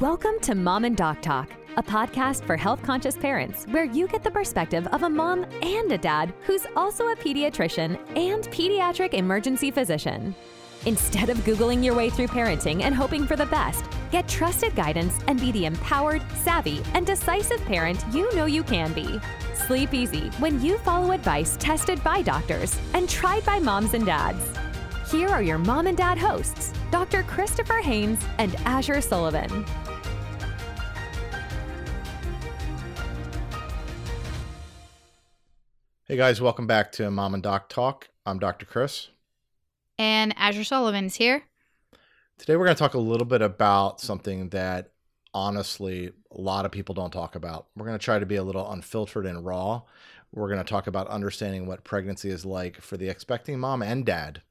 Welcome to Mom and Doc Talk, a podcast for health conscious parents where you get the perspective of a mom and a dad who's also a pediatrician and pediatric emergency physician. Instead of Googling your way through parenting and hoping for the best, get trusted guidance and be the empowered, savvy, and decisive parent you know you can be. Sleep easy when you follow advice tested by doctors and tried by moms and dads. Here are your mom and dad hosts, Dr. Christopher Haynes and Azure Sullivan. Hey guys, welcome back to Mom and Doc Talk. I'm Dr. Chris. And Azure Sullivan's here. Today we're going to talk a little bit about something that honestly a lot of people don't talk about. We're going to try to be a little unfiltered and raw. We're going to talk about understanding what pregnancy is like for the expecting mom and dad.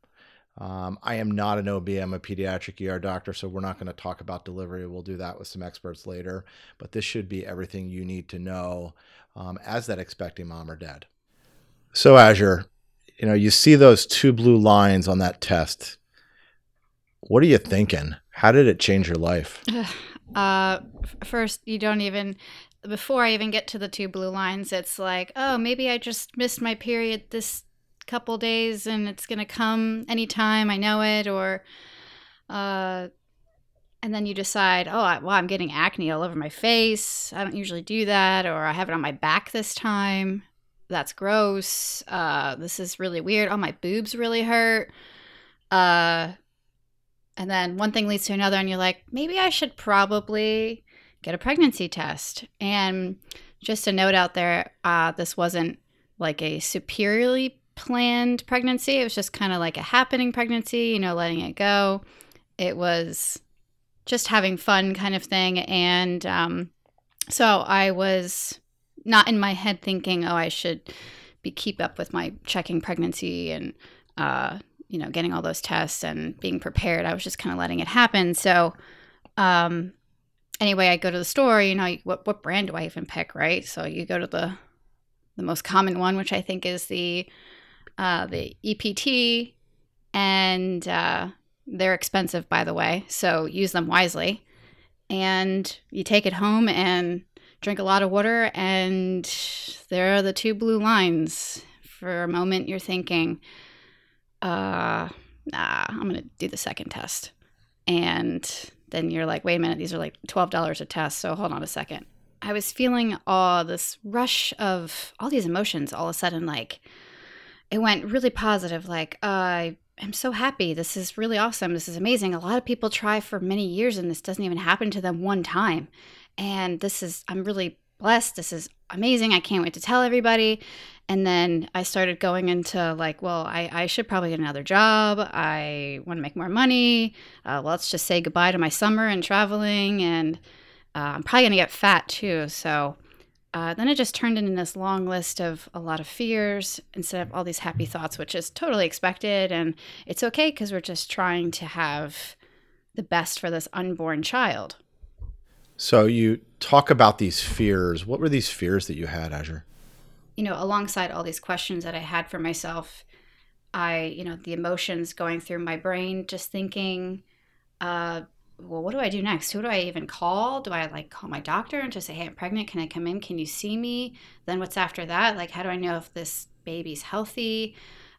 Um, I am not an OB, I'm a pediatric ER doctor, so we're not going to talk about delivery. We'll do that with some experts later. But this should be everything you need to know um, as that expecting mom or dad. So, Azure, you know, you see those two blue lines on that test. What are you thinking? How did it change your life? Uh, first, you don't even, before I even get to the two blue lines, it's like, oh, maybe I just missed my period this couple days and it's going to come anytime I know it. Or, uh, and then you decide, oh, I, well, I'm getting acne all over my face. I don't usually do that. Or I have it on my back this time. That's gross. Uh, this is really weird. Oh, my boobs really hurt. Uh, and then one thing leads to another, and you're like, maybe I should probably get a pregnancy test. And just a note out there uh, this wasn't like a superiorly planned pregnancy, it was just kind of like a happening pregnancy, you know, letting it go. It was just having fun kind of thing. And um, so I was not in my head thinking, oh, I should be keep up with my checking pregnancy and uh, you know, getting all those tests and being prepared. I was just kind of letting it happen. So, um, anyway, I go to the store. You know, what what brand do I even pick, right? So you go to the the most common one, which I think is the uh, the EPT, and uh, they're expensive, by the way. So use them wisely. And you take it home and drink a lot of water, and there are the two blue lines. For a moment, you're thinking uh, nah, I'm going to do the second test. And then you're like, wait a minute, these are like $12 a test. So hold on a second. I was feeling all this rush of all these emotions all of a sudden. Like it went really positive. Like, I am so happy. This is really awesome. This is amazing. A lot of people try for many years and this doesn't even happen to them one time. And this is, I'm really blessed. This is amazing. I can't wait to tell everybody. And then I started going into like, well, I, I should probably get another job. I want to make more money. Uh, let's just say goodbye to my summer and traveling. And uh, I'm probably going to get fat too. So uh, then it just turned into this long list of a lot of fears instead of all these happy thoughts, which is totally expected. And it's okay because we're just trying to have the best for this unborn child. So you talk about these fears. What were these fears that you had, Azure? you know, alongside all these questions that I had for myself, I, you know, the emotions going through my brain, just thinking, uh, well, what do I do next? Who do I even call? Do I like call my doctor and just say, hey, I'm pregnant. Can I come in? Can you see me? Then what's after that? Like, how do I know if this baby's healthy?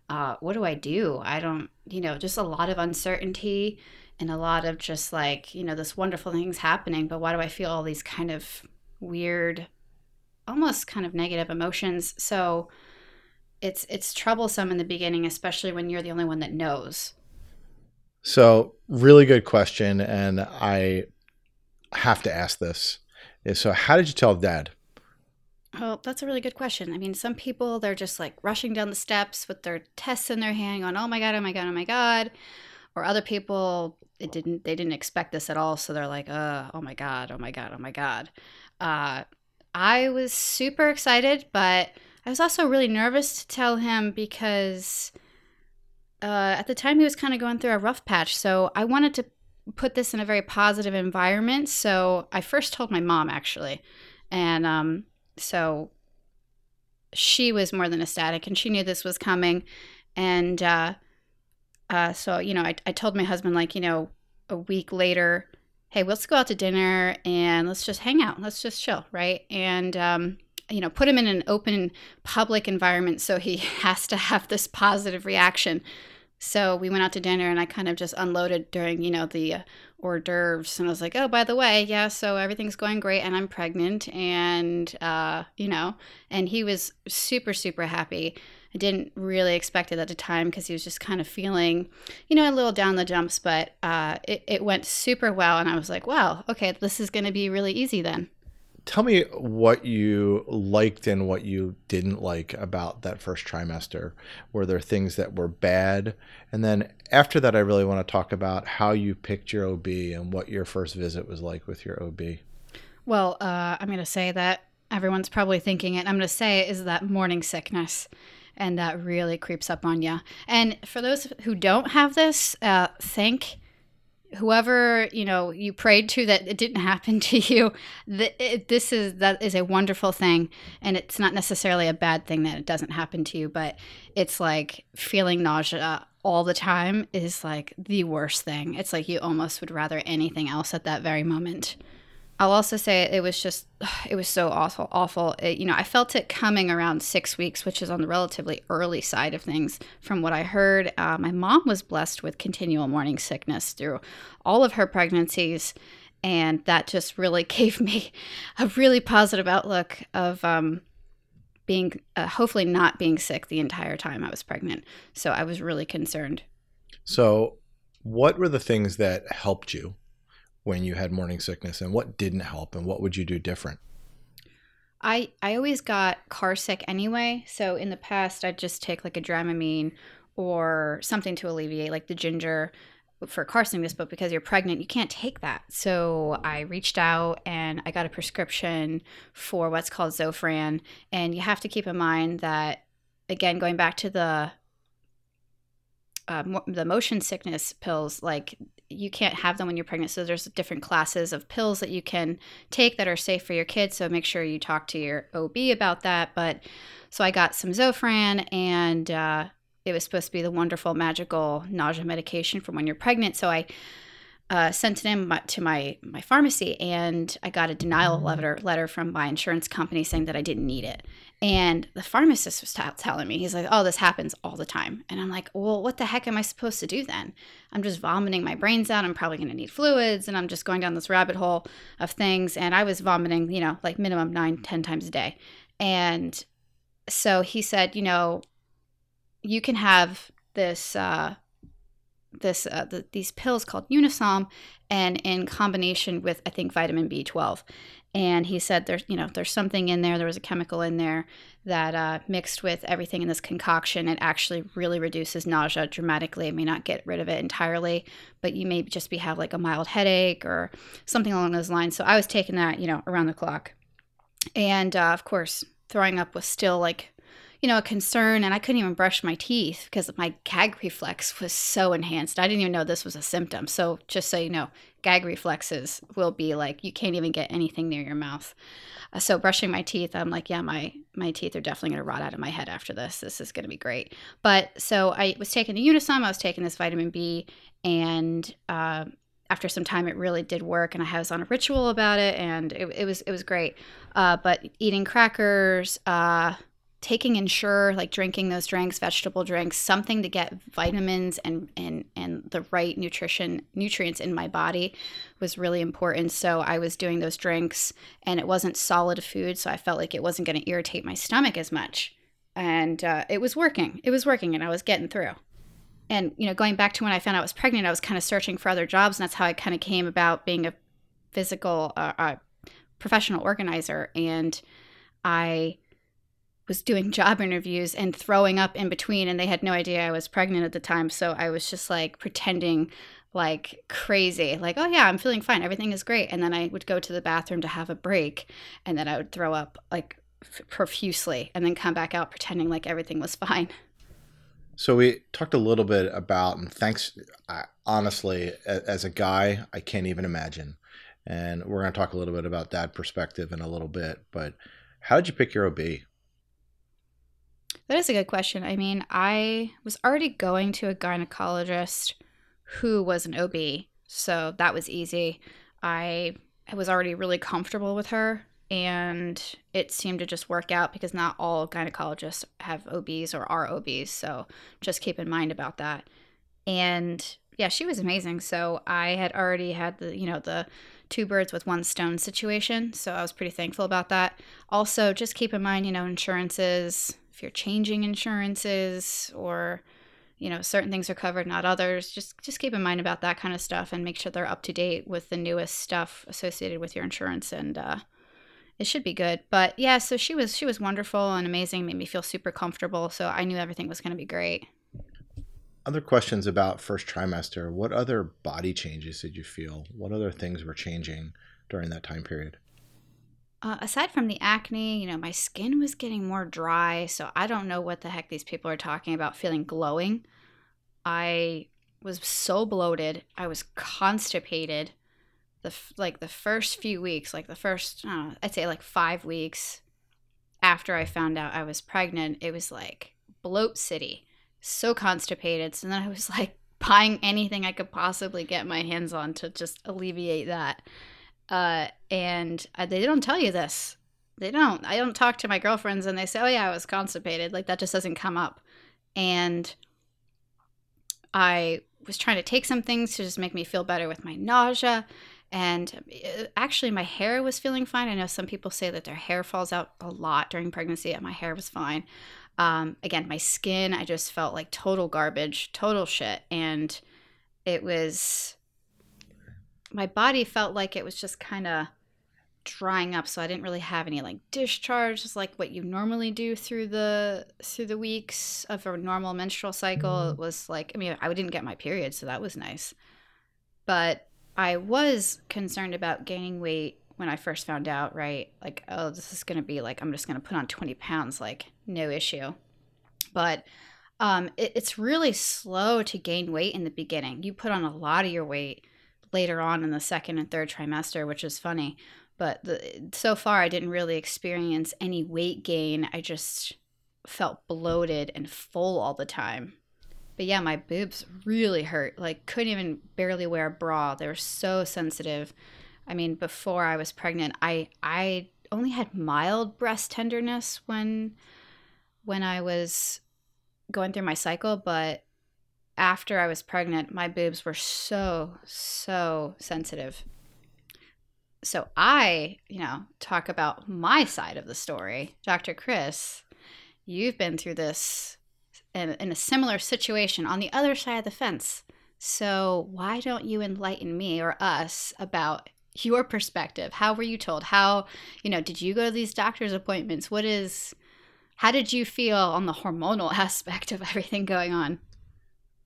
Uh, what do I do? I don't, you know, just a lot of uncertainty and a lot of just like, you know, this wonderful thing's happening, but why do I feel all these kind of weird almost kind of negative emotions. So it's it's troublesome in the beginning, especially when you're the only one that knows. So, really good question, and I have to ask this. So, how did you tell dad? Oh, that's a really good question. I mean, some people they're just like rushing down the steps with their tests in their hand, going, "Oh my god, oh my god, oh my god," or other people it didn't they didn't expect this at all, so they're like, "Uh, oh my god, oh my god, oh my god." Uh, I was super excited, but I was also really nervous to tell him because uh, at the time he was kind of going through a rough patch. So I wanted to put this in a very positive environment. So I first told my mom actually, and um, so she was more than ecstatic, and she knew this was coming. And uh, uh, so you know, I, I told my husband like you know a week later hey, let's go out to dinner and let's just hang out. Let's just chill, right? And, um, you know, put him in an open public environment so he has to have this positive reaction. So we went out to dinner and I kind of just unloaded during, you know, the uh, hors d'oeuvres. And I was like, oh, by the way, yeah, so everything's going great and I'm pregnant. And, uh, you know, and he was super, super happy. I didn't really expect it at the time because he was just kind of feeling, you know, a little down the jumps, but uh, it, it went super well. And I was like, wow, okay, this is going to be really easy then. Tell me what you liked and what you didn't like about that first trimester. Were there things that were bad? And then after that, I really want to talk about how you picked your OB and what your first visit was like with your OB. Well, uh, I'm going to say that everyone's probably thinking it. I'm going to say it is that morning sickness and that really creeps up on you. And for those who don't have this, uh, thank whoever you know you prayed to that it didn't happen to you. it, this is that is a wonderful thing, and it's not necessarily a bad thing that it doesn't happen to you, but it's like feeling nausea all the time is like the worst thing. It's like you almost would rather anything else at that very moment. I'll also say it was just, it was so awful, awful. It, you know, I felt it coming around six weeks, which is on the relatively early side of things. From what I heard, uh, my mom was blessed with continual morning sickness through all of her pregnancies. And that just really gave me a really positive outlook of um, being, uh, hopefully, not being sick the entire time I was pregnant. So I was really concerned. So, what were the things that helped you when you had morning sickness and what didn't help and what would you do different? I I always got car sick anyway, so in the past I'd just take like a Dramamine or something to alleviate like the ginger for car sickness, but because you're pregnant, you can't take that. So I reached out and I got a prescription for what's called Zofran. And you have to keep in mind that, again, going back to the uh, the motion sickness pills, like you can't have them when you're pregnant. So there's different classes of pills that you can take that are safe for your kids. So make sure you talk to your OB about that. But so I got some Zofran, and uh, it was supposed to be the wonderful magical nausea medication for when you're pregnant. So I uh, sent it in to my my pharmacy, and I got a denial mm-hmm. letter letter from my insurance company saying that I didn't need it. And the pharmacist was t- telling me, he's like, "Oh, this happens all the time." And I'm like, "Well, what the heck am I supposed to do then? I'm just vomiting my brains out. I'm probably going to need fluids, and I'm just going down this rabbit hole of things." And I was vomiting, you know, like minimum nine, ten times a day. And so he said, "You know, you can have this." Uh, this uh, the, these pills called Unisom, and in combination with I think vitamin B12. And he said there's you know there's something in there. There was a chemical in there that uh, mixed with everything in this concoction. It actually really reduces nausea dramatically. It may not get rid of it entirely, but you may just be have like a mild headache or something along those lines. So I was taking that you know around the clock, and uh, of course throwing up was still like you know, a concern and I couldn't even brush my teeth because my gag reflex was so enhanced. I didn't even know this was a symptom. So, just so you know, gag reflexes will be like you can't even get anything near your mouth. Uh, so, brushing my teeth, I'm like, yeah, my my teeth are definitely going to rot out of my head after this. This is going to be great. But so I was taking the Unisom, I was taking this vitamin B, and uh, after some time it really did work and i was on a ritual about it and it, it was it was great uh, but eating crackers uh, taking Ensure, like drinking those drinks, vegetable drinks, something to get vitamins and and and the right nutrition nutrients in my body was really important. So I was doing those drinks, and it wasn't solid food, so I felt like it wasn't going to irritate my stomach as much, and uh, it was working. It was working, and I was getting through. And you know, going back to when I found out I was pregnant, I was kind of searching for other jobs, and that's how I kind of came about being a physical, uh, uh, professional organizer, and I was doing job interviews and throwing up in between and they had no idea I was pregnant at the time. So I was just like pretending like crazy like oh yeah I'm feeling fine. Everything is great. And then I would go to the bathroom to have a break and then I would throw up like f- profusely and then come back out pretending like everything was fine. So we talked a little bit about and thanks I, honestly as a guy I can't even imagine. And we're going to talk a little bit about that perspective in a little bit but how did you pick your OB that is a good question. I mean, I was already going to a gynecologist who was an OB, so that was easy. I I was already really comfortable with her and it seemed to just work out because not all gynecologists have OBs or are OBs, so just keep in mind about that. And yeah, she was amazing. So I had already had the, you know, the two birds with one stone situation, so I was pretty thankful about that. Also, just keep in mind, you know, insurances, if you're changing insurances or you know certain things are covered not others just just keep in mind about that kind of stuff and make sure they're up to date with the newest stuff associated with your insurance and uh, it should be good. But yeah so she was she was wonderful and amazing made me feel super comfortable so i knew everything was going to be great. Other questions about first trimester what other body changes did you feel? What other things were changing during that time period uh, aside from the acne, you know, my skin was getting more dry. So I don't know what the heck these people are talking about feeling glowing. I was so bloated. I was constipated. The like the first few weeks, like the first, know, I'd say like five weeks after I found out I was pregnant, it was like bloat city. So constipated. So then I was like buying anything I could possibly get my hands on to just alleviate that. Uh, and uh, they don't tell you this. They don't. I don't talk to my girlfriends and they say, oh, yeah, I was constipated. Like that just doesn't come up. And I was trying to take some things to just make me feel better with my nausea. And uh, actually, my hair was feeling fine. I know some people say that their hair falls out a lot during pregnancy. And my hair was fine. Um, again, my skin, I just felt like total garbage, total shit. And it was my body felt like it was just kind of drying up so i didn't really have any like discharge just like what you normally do through the through the weeks of a normal menstrual cycle. It was like i mean i didn't get my period so that was nice. But i was concerned about gaining weight when i first found out right? Like oh this is going to be like i'm just going to put on 20 pounds like no issue. But um, it, it's really slow to gain weight in the beginning. You put on a lot of your weight later on in the second and third trimester, which is funny. But the, so far, I didn't really experience any weight gain. I just felt bloated and full all the time. But yeah, my boobs really hurt. Like, couldn't even barely wear a bra. They were so sensitive. I mean, before I was pregnant, I I only had mild breast tenderness when when I was going through my cycle, but after I was pregnant, my boobs were so, so sensitive. So I, you know, talk about my side of the story. Dr. Chris, you've been through this in, in a similar situation on the other side of the fence. So why don't you enlighten me or us about your perspective? How were you told? How, you know, did you go to these doctor's appointments? What is, how did you feel on the hormonal aspect of everything going on?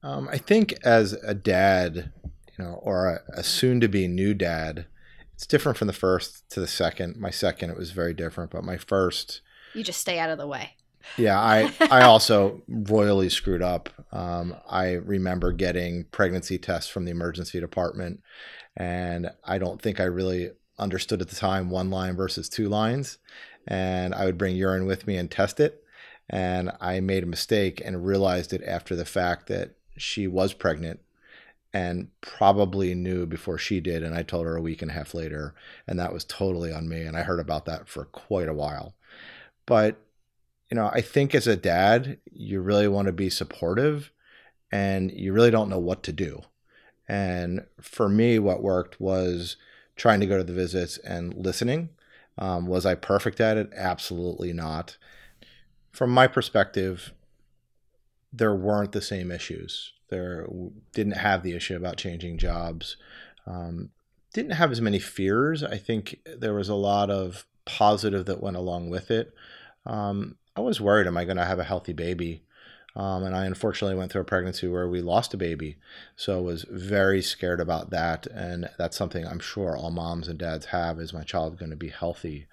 Um, I think as a dad, you know, or a, a soon-to-be new dad, it's different from the first to the second. My second, it was very different, but my first, you just stay out of the way. Yeah, I I also royally screwed up. Um, I remember getting pregnancy tests from the emergency department, and I don't think I really understood at the time one line versus two lines. And I would bring urine with me and test it, and I made a mistake and realized it after the fact that she was pregnant and probably knew before she did. And I told her a week and a half later, and that was totally on me. And I heard about that for quite a while. But, you know, I think as a dad, you really want to be supportive and you really don't know what to do. And for me, what worked was trying to go to the visits and listening. Um, was I perfect at it? Absolutely not. From my perspective, there weren't the same issues. There didn't have the issue about changing jobs. Um, didn't have as many fears. I think there was a lot of positive that went along with it. Um, I was worried, am I going to have a healthy baby? Um, and I unfortunately went through a pregnancy where we lost a baby. So I was very scared about that. And that's something I'm sure all moms and dads have is my child going to be healthy?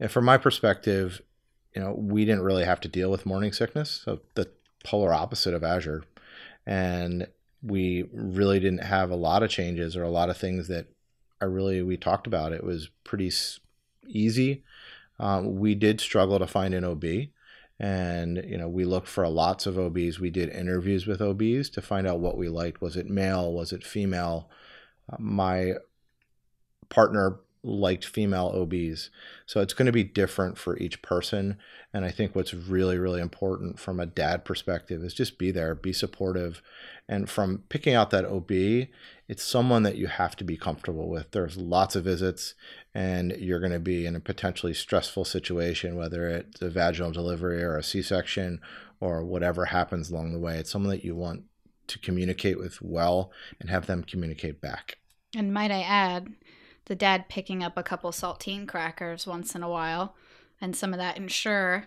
And from my perspective, you know, we didn't really have to deal with morning sickness. So the polar opposite of Azure. And we really didn't have a lot of changes or a lot of things that I really, we talked about. It was pretty easy. Um, we did struggle to find an OB. And, you know, we looked for lots of OBs. We did interviews with OBs to find out what we liked. Was it male? Was it female? Uh, my partner liked female OBs. So it's going to be different for each person. And I think what's really, really important from a dad perspective is just be there, be supportive. And from picking out that OB, it's someone that you have to be comfortable with. There's lots of visits, and you're going to be in a potentially stressful situation, whether it's a vaginal delivery or a C section or whatever happens along the way. It's someone that you want to communicate with well and have them communicate back. And might I add, the dad picking up a couple saltine crackers once in a while and some of that Ensure.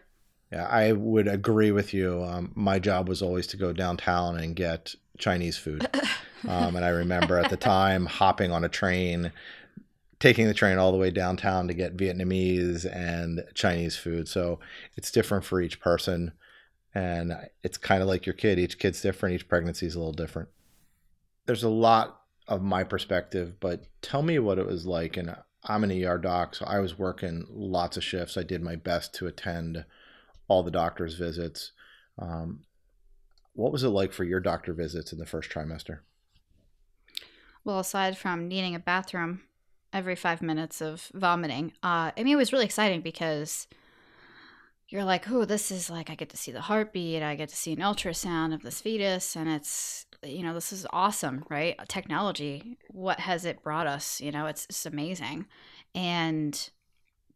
Yeah, I would agree with you. Um, my job was always to go downtown and get Chinese food. Um, and I remember at the time hopping on a train, taking the train all the way downtown to get Vietnamese and Chinese food. So it's different for each person. And it's kind of like your kid. Each kid's different, each pregnancy is a little different. There's a lot of my perspective, but tell me what it was like. And I'm an ER doc, so I was working lots of shifts. I did my best to attend all the doctor's visits. Um, what was it like for your doctor visits in the first trimester? Well, aside from needing a bathroom every five minutes of vomiting, uh, I mean, it was really exciting because you're like, oh, this is like, I get to see the heartbeat, I get to see an ultrasound of this fetus, and it's you know, this is awesome, right? Technology, what has it brought us? You know, it's, it's amazing. And,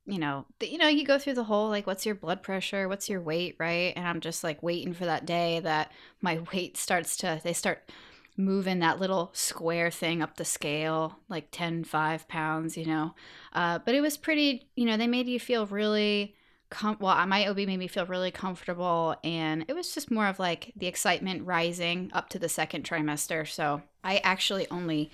you know, the, you know, you go through the whole like, what's your blood pressure? What's your weight, right? And I'm just like waiting for that day that my weight starts to, they start moving that little square thing up the scale, like 10, 5 pounds, you know. Uh, but it was pretty, you know, they made you feel really com- well uh, my ob made me feel really comfortable and it was just more of like the excitement rising up to the second trimester so i actually only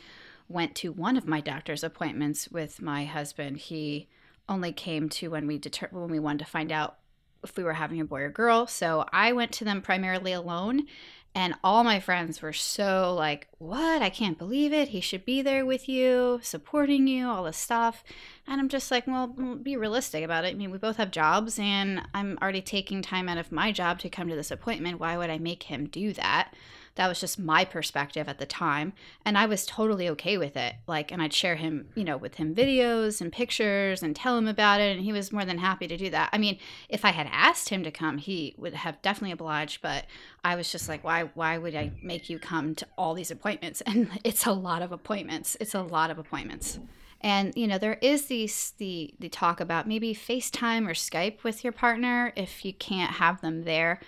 went to one of my doctor's appointments with my husband. He only came to when we deter- when we wanted to find out if we were having a boy or girl so i went to them primarily alone and all my friends were so like, What? I can't believe it. He should be there with you, supporting you, all this stuff. And I'm just like, Well, mm, be realistic about it. I mean, we both have jobs, and I'm already taking time out of my job to come to this appointment. Why would I make him do that? That was just my perspective at the time and i was totally okay with it like and i'd share him you know with him videos and pictures and tell him about it and he was more than happy to do that. I mean if i had asked him to come he would have definitely obliged but i was just like why why would i make you come to all these appointments? And it's a lot of appointments. It's a lot of appointments. And you know there is these the the talk about maybe facetime or skype with your partner if you can't have them there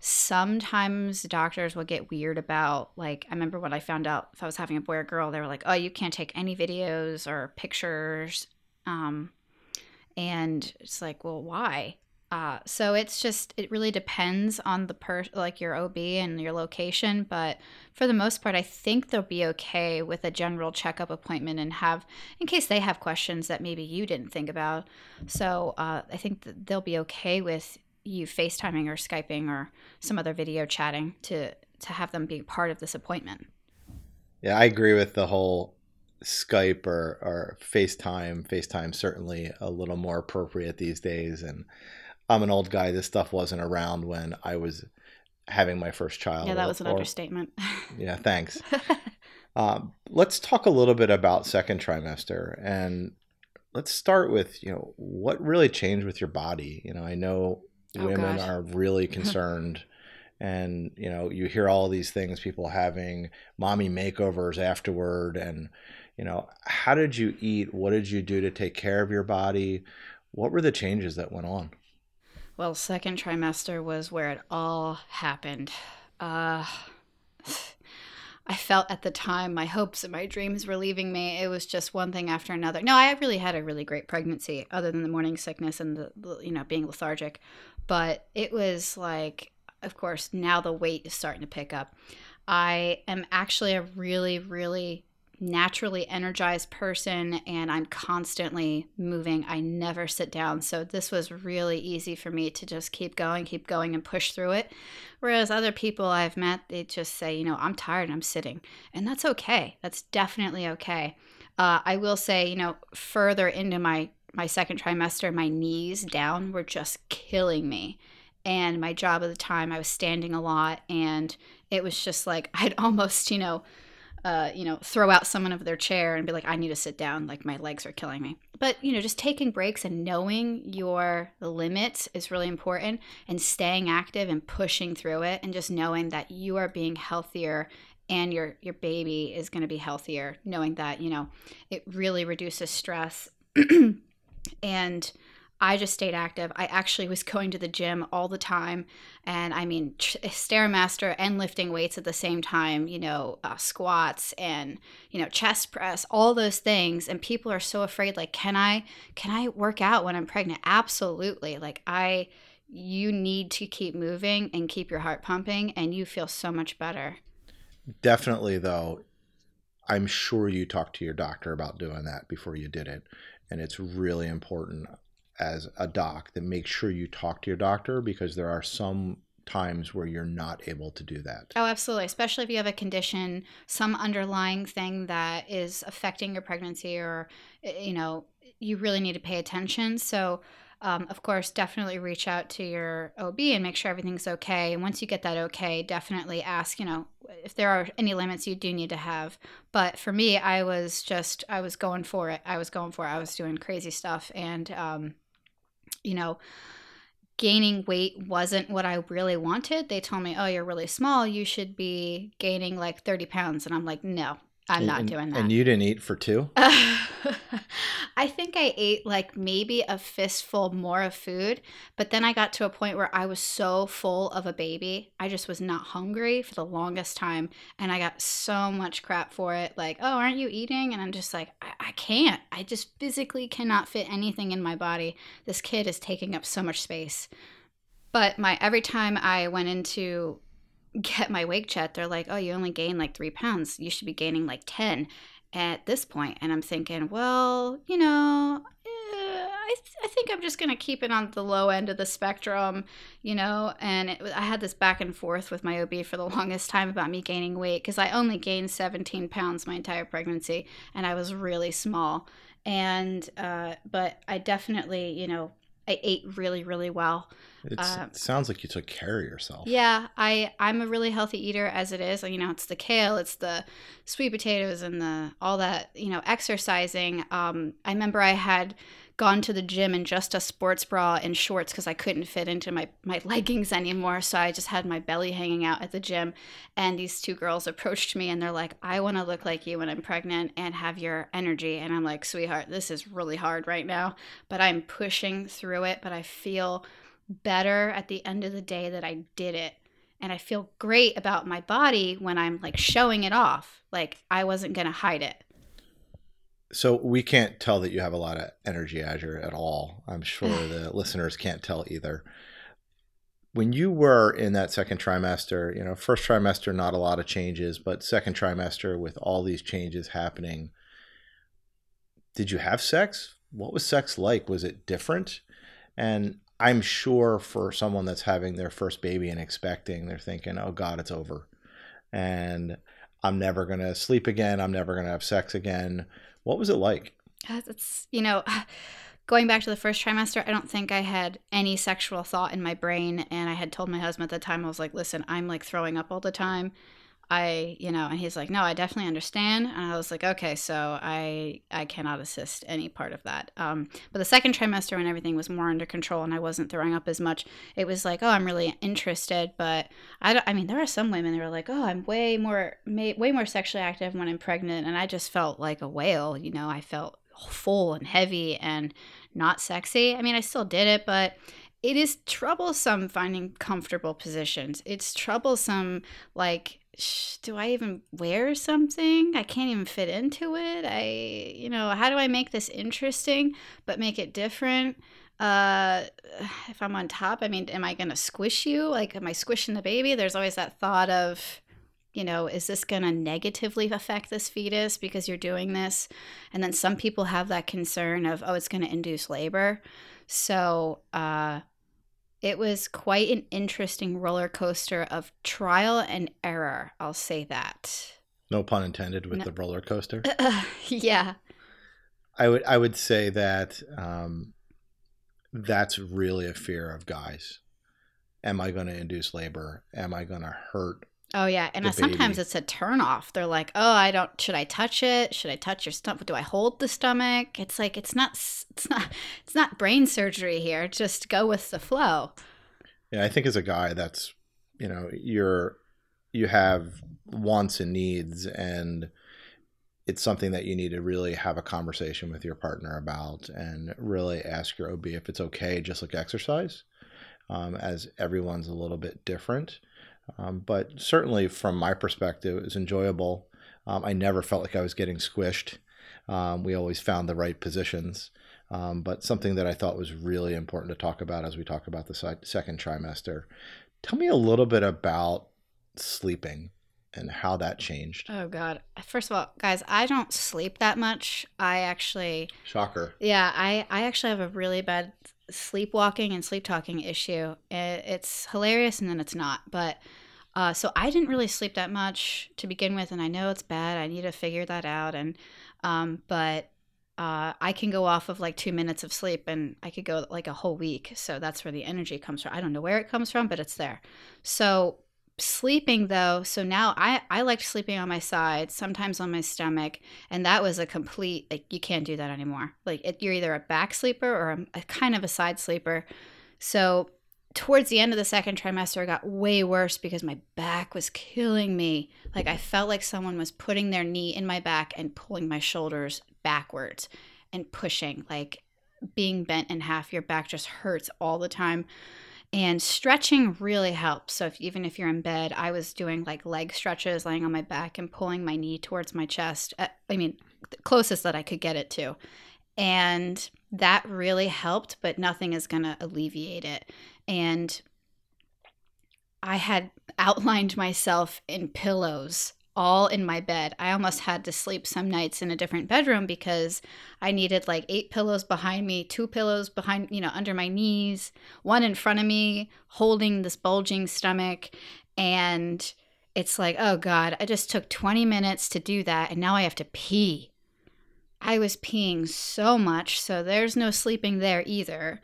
sometimes doctors will get weird about like i remember when i found out if i was having a boy or girl they were like oh you can't take any videos or pictures. Um, and it's like well why? Uh, so it's just it really depends on the per like your ob and your location but for the most part i think they'll be okay with a general checkup appointment and have in case they have questions that maybe you didn't think about. So uh, i think they'll be okay with you FaceTiming or Skyping or some other video chatting to to have them be part of this appointment. Yeah, I agree with the whole Skype or, or FaceTime. FaceTime certainly a little more appropriate these days. And I'm an old guy. This stuff wasn't around when I was having my first child. Yeah, that was an or, understatement. yeah, thanks. um, let's talk a little bit about second trimester and let's start with you know what really changed with your body. You know, I know oh, women are really concerned. And you know you hear all these things people having mommy makeovers afterward and you know how did you eat? What did you do to take care of your body? What were the changes that went on? Well second trimester was where it all happened. Uh I felt at the time my hopes and my dreams were leaving me. It was just one thing after another. No, I really had a really great pregnancy, other than the morning sickness and the you know being lethargic but it was like of course now the weight is starting to pick up. I am actually a really really naturally energized person and i'm constantly moving. I never sit down. So this was really easy for me to just keep going keep going and push through it. Whereas other people i've met they just say you know i'm tired and i'm sitting. And that's okay. That's definitely okay. Uh, i will say you know further into my my second trimester, my knees down were just killing me. And my job at the time, I was standing a lot, and it was just like I'd almost, you know, uh, you know, throw out someone of their chair and be like, I need to sit down, like my legs are killing me. But, you know, just taking breaks and knowing your limits is really important and staying active and pushing through it and just knowing that you are being healthier and your your baby is going to be healthier, knowing that, you know, it really reduces stress and I just stayed active. I actually was going to the gym all the time. And I mean, Stairmaster and lifting weights at the same time, you know, uh, squats and, you know, chest press, all those things. And people are so afraid, like, can I, can I work out when I'm pregnant? Absolutely. Like, I, you need to keep moving and keep your heart pumping, and you feel so much better. Definitely, though, I'm sure you talked to your doctor about doing that before you did it. And it's really important as a doc that make sure you talk to your doctor because there are some times where you're not able to do that. Oh, absolutely. Especially if you have a condition, some underlying thing that is affecting your pregnancy, or, you know, you really need to pay attention. So, um, of course, definitely reach out to your OB and make sure everything's okay. And once you get that okay, definitely ask, you know, if there are any limits you do need to have. But for me, I was just, I was going for it. I was going for it. I was doing crazy stuff. And, um, you know, gaining weight wasn't what I really wanted. They told me, oh, you're really small. You should be gaining like 30 pounds. And I'm like, no, I'm not doing that. And you didn't eat for two? I think I ate like maybe a fistful more of food, but then I got to a point where I was so full of a baby. I just was not hungry for the longest time. And I got so much crap for it. Like, oh, aren't you eating? And I'm just like, I, I can't. I just physically cannot fit anything in my body. This kid is taking up so much space. But my every time I went into get my weight checked, they're like, oh, you only gained like three pounds. You should be gaining like 10 at this point. And I'm thinking, well, you know, eh, I, th- I think I'm just going to keep it on the low end of the spectrum, you know. And it, I had this back and forth with my OB for the longest time about me gaining weight because I only gained 17 pounds my entire pregnancy and I was really small. And, uh, but I definitely, you know, I ate really, really well. Uh, it sounds like you took care of yourself. Yeah, I I'm a really healthy eater as it is. You know, it's the kale, it's the sweet potatoes, and the all that. You know, exercising. Um, I remember I had gone to the gym in just a sports bra and shorts because I couldn't fit into my, my leggings anymore. So I just had my belly hanging out at the gym. And these two girls approached me and they're like, I want to look like you when I'm pregnant and have your energy. And I'm like, sweetheart, this is really hard right now, but I'm pushing through it. But I feel better at the end of the day that I did it. And I feel great about my body when I'm like showing it off. Like I wasn't going to hide it. So we can't tell that you have a lot of energy, Azure, at all. I'm sure the listeners can't tell either. When you were in that second trimester, you know, first trimester, not a lot of changes, but second trimester with all these changes happening, did you have sex? What was sex like? Was it different? And I'm sure for someone that's having their first baby and expecting, they're thinking, oh God, it's over. And I'm never going to sleep again. I'm never going to have sex again what was it like? Uh, it's, you know, going back to the first trimester, I don't think I had any sexual thought in my brain. And I had told my husband at the time, I was like, listen, I'm like throwing up all the time. I, you know, and he's like, no, I definitely understand. And I was like, okay, so I, I cannot assist any part of that. Um, but the second trimester, when everything was more under control and I wasn't throwing up as much, it was like, oh, I'm really interested. But I, don't, I mean, there are some women that are like, oh, I'm way more, way more sexually active when I'm pregnant, and I just felt like a whale. You know, I felt full and heavy and not sexy. I mean, I still did it, but it is troublesome finding comfortable positions. It's troublesome, like do I even wear something? I can't even fit into it. I, you know, how do I make this interesting but make it different? Uh, if I'm on top, I mean, am I going to squish you? Like, am I squishing the baby? There's always that thought of, you know, is this going to negatively affect this fetus because you're doing this? And then some people have that concern of, oh, it's going to induce labor. So, uh, it was quite an interesting roller coaster of trial and error. I'll say that. No pun intended with no. the roller coaster. Uh, yeah. I would I would say that um, that's really a fear of guys. Am I going to induce labor? Am I going to hurt Oh yeah, and uh, sometimes baby. it's a turn off. They're like, "Oh, I don't. Should I touch it? Should I touch your stomach? Do I hold the stomach?" It's like it's not. It's not. It's not brain surgery here. Just go with the flow. Yeah, I think as a guy, that's you know, you're you have wants and needs, and it's something that you need to really have a conversation with your partner about, and really ask your OB if it's okay, just like exercise, um, as everyone's a little bit different. Um, but certainly, from my perspective, it was enjoyable. Um, I never felt like I was getting squished. Um, we always found the right positions um, but something that I thought was really important to talk about as we talk about the si- second trimester. Tell me a little bit about sleeping and how that changed. Oh God! First of all, guys, I don't sleep that much. I actually, Shocker. yeah, I I actually have a really bad sleepwalking and sleep talking issue. It, it's hilarious and then it's not, but. Uh, so I didn't really sleep that much to begin with, and I know it's bad. I need to figure that out. And um, but uh, I can go off of like two minutes of sleep, and I could go like a whole week. So that's where the energy comes from. I don't know where it comes from, but it's there. So sleeping though, so now I I liked sleeping on my side, sometimes on my stomach, and that was a complete like you can't do that anymore. Like it, you're either a back sleeper or a, a kind of a side sleeper. So towards the end of the second trimester, it got way worse because my back was killing me. Like I felt like someone was putting their knee in my back and pulling my shoulders backwards and pushing, like being bent in half. Your back just hurts all the time. And stretching really helps. So if, even if you're in bed, I was doing like leg stretches, laying on my back and pulling my knee towards my chest. Uh, I mean, the closest that I could get it to. And that really helped, but nothing is going to alleviate it. And I had outlined myself in pillows all in my bed. I almost had to sleep some nights in a different bedroom because I needed like eight pillows behind me, two pillows behind, you know, under my knees, one in front of me, holding this bulging stomach. And it's like, oh God, I just took 20 minutes to do that. And now I have to pee. I was peeing so much. So there's no sleeping there either.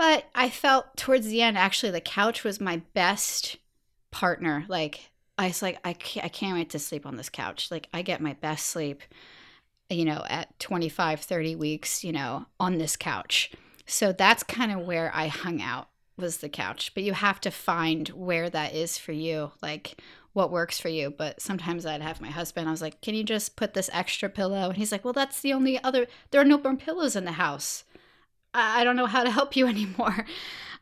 But I felt towards the end, actually, the couch was my best partner. Like, I was like, I can't, I can't wait to sleep on this couch. Like, I get my best sleep, you know, at 25, 30 weeks, you know, on this couch. So that's kind of where I hung out was the couch. But you have to find where that is for you, like what works for you. But sometimes I'd have my husband, I was like, can you just put this extra pillow? And he's like, well, that's the only other, there are no more pillows in the house. I don't know how to help you anymore.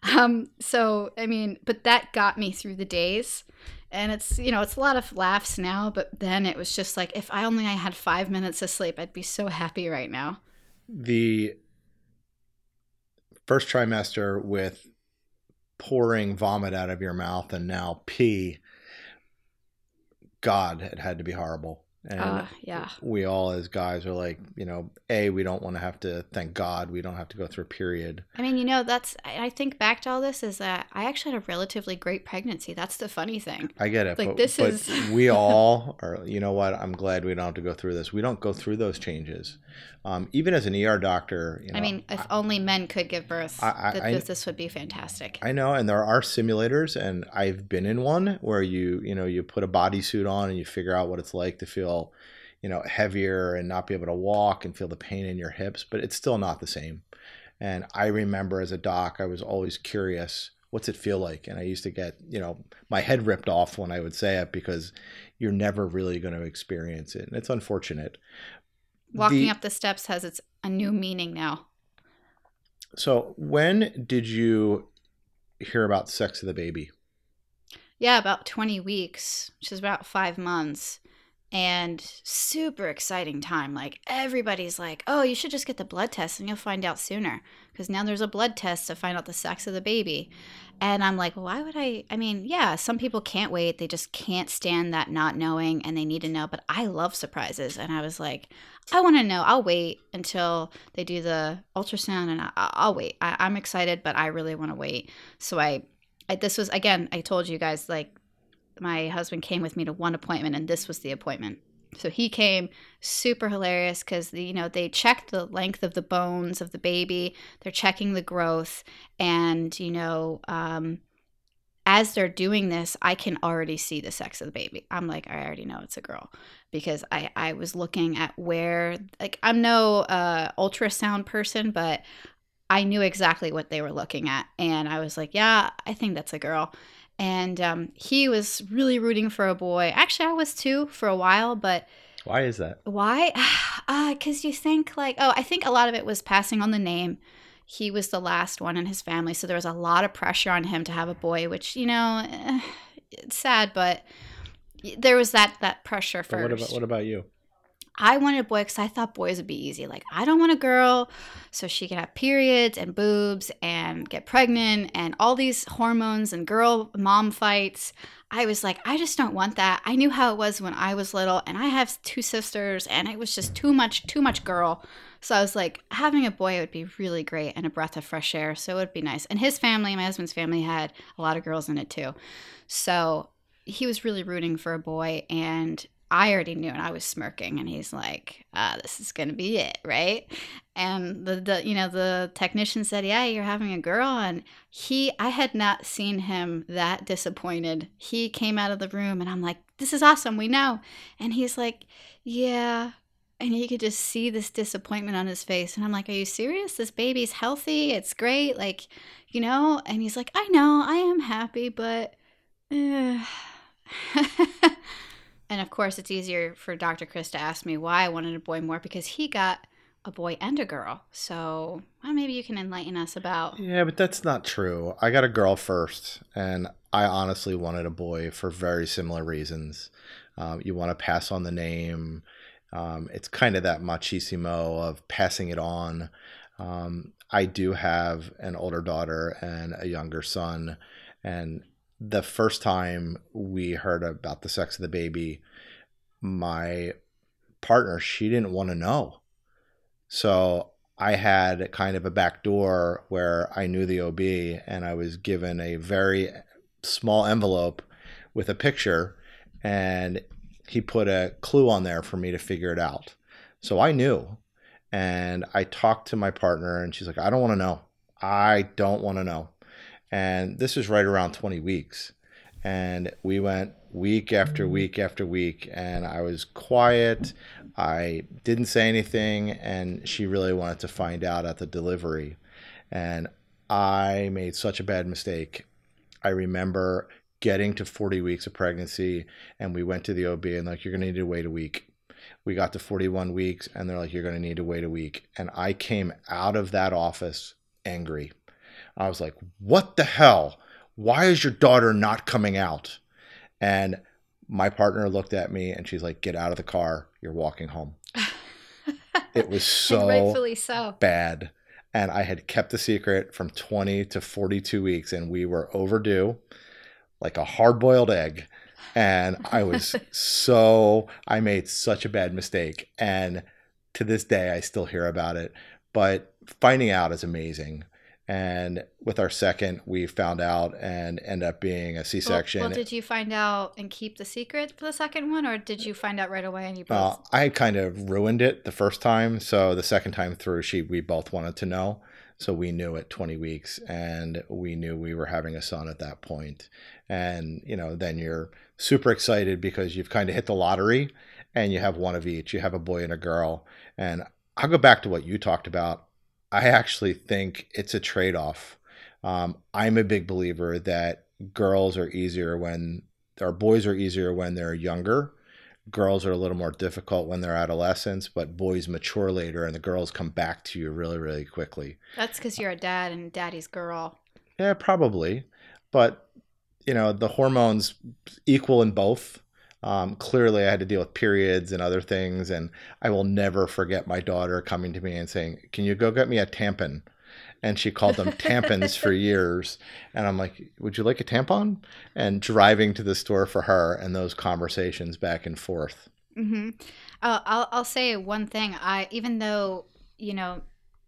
Um, so, I mean, but that got me through the days. And it's, you know, it's a lot of laughs now, but then it was just like, if I only I had five minutes of sleep, I'd be so happy right now. The first trimester with pouring vomit out of your mouth and now pee. God, it had to be horrible. And Uh, yeah. we all as guys are like, you know, A, we don't want to have to thank God we don't have to go through a period. I mean, you know, that's, I I think back to all this is that I actually had a relatively great pregnancy. That's the funny thing. I get it. Like, but, this but is- we all are, you know what? I'm glad we don't have to go through this. We don't go through those changes. Um, even as an ER doctor, you know, I mean, if only men could give birth, I- I- I- this, this would be fantastic. I know, and there are simulators, and I've been in one where you, you know, you put a bodysuit on and you figure out what it's like to feel, you know, heavier and not be able to walk and feel the pain in your hips, but it's still not the same. And I remember as a doc, I was always curious, what's it feel like? And I used to get, you know, my head ripped off when I would say it because you're never really going to experience it, and it's unfortunate. Walking The- up the steps has its a new meaning now. So, when did you hear about sex of the baby? Yeah, about 20 weeks, which is about five months. And super exciting time. Like everybody's like, oh, you should just get the blood test and you'll find out sooner. Because now there's a blood test to find out the sex of the baby. And I'm like, why would I? I mean, yeah, some people can't wait. They just can't stand that not knowing and they need to know. But I love surprises. And I was like, I want to know. I'll wait until they do the ultrasound and I, I'll wait. I, I'm excited, but I really want to wait. So I, I, this was, again, I told you guys, like, my husband came with me to one appointment and this was the appointment so he came super hilarious because you know they checked the length of the bones of the baby they're checking the growth and you know um, as they're doing this, I can already see the sex of the baby. I'm like, I already know it's a girl because I, I was looking at where, like, I'm no uh, ultrasound person, but I knew exactly what they were looking at. And I was like, yeah, I think that's a girl. And um, he was really rooting for a boy. Actually, I was too for a while, but Why is that? why? Because you think, like, oh, I think a lot of it was passing on the name. He was the last one in his family. So there was a lot of pressure on him to have a boy, which, you know, eh, it's sad, but there was that that pressure But what about what about you? I wanted a boy because I thought boys would be easy. Like, I don't want a girl so she can have periods and boobs and get pregnant and all these hormones and girl mom fights. I was like, I just don't want that. I knew how it was when I was little, and I have two sisters, and it was just too much, too much girl. So I was like, having a boy would be really great and a breath of fresh air. So it would be nice. And his family, my husband's family, had a lot of girls in it too. So he was really rooting for a boy, and I already knew, and I was smirking, and he's like, ah, "This is gonna be it, right?" And the, the you know the technician said, "Yeah, you're having a girl," and he, I had not seen him that disappointed. He came out of the room, and I'm like, "This is awesome, we know," and he's like, "Yeah." And he could just see this disappointment on his face. And I'm like, Are you serious? This baby's healthy. It's great. Like, you know? And he's like, I know, I am happy, but. eh." and of course, it's easier for Dr. Chris to ask me why I wanted a boy more because he got a boy and a girl. So well, maybe you can enlighten us about. Yeah, but that's not true. I got a girl first, and I honestly wanted a boy for very similar reasons. Um, you want to pass on the name. Um, it's kind of that machismo of passing it on. Um, I do have an older daughter and a younger son, and the first time we heard about the sex of the baby, my partner she didn't want to know. So I had kind of a back door where I knew the OB and I was given a very small envelope with a picture and he put a clue on there for me to figure it out. So I knew and I talked to my partner and she's like, I don't want to know. I don't want to know. And this was right around 20 weeks. And we went week after week after week and I was quiet. I didn't say anything, and she really wanted to find out at the delivery. And I made such a bad mistake. I remember getting to 40 weeks of pregnancy, and we went to the OB, and like, you're going to need to wait a week. We got to 41 weeks, and they're like, you're going to need to wait a week. And I came out of that office angry. I was like, what the hell? Why is your daughter not coming out? And my partner looked at me and she's like, get out of the car. You're walking home. It was so rightfully so. bad. And I had kept the secret from 20 to 42 weeks, and we were overdue like a hard boiled egg. And I was so, I made such a bad mistake. And to this day, I still hear about it. But finding out is amazing. And with our second, we found out and end up being a c-section well, did you find out and keep the secret for the second one, or did you find out right away and you uh, both? Well, I had kind of ruined it the first time, so the second time through, she we both wanted to know. So we knew at 20 weeks, and we knew we were having a son at that point. And you know, then you're super excited because you've kind of hit the lottery, and you have one of each. You have a boy and a girl. And I'll go back to what you talked about. I actually think it's a trade off. Um, I'm a big believer that girls are easier when, or boys are easier when they're younger girls are a little more difficult when they're adolescents, but boys mature later and the girls come back to you really, really quickly. That's because you're a dad and daddy's girl. Yeah, probably. But, you know, the hormones equal in both. Um, clearly, I had to deal with periods and other things. And I will never forget my daughter coming to me and saying, Can you go get me a tampon? And she called them tampons for years. And I'm like, Would you like a tampon? And driving to the store for her and those conversations back and forth. hmm Uh, I'll I'll say one thing. I even though you know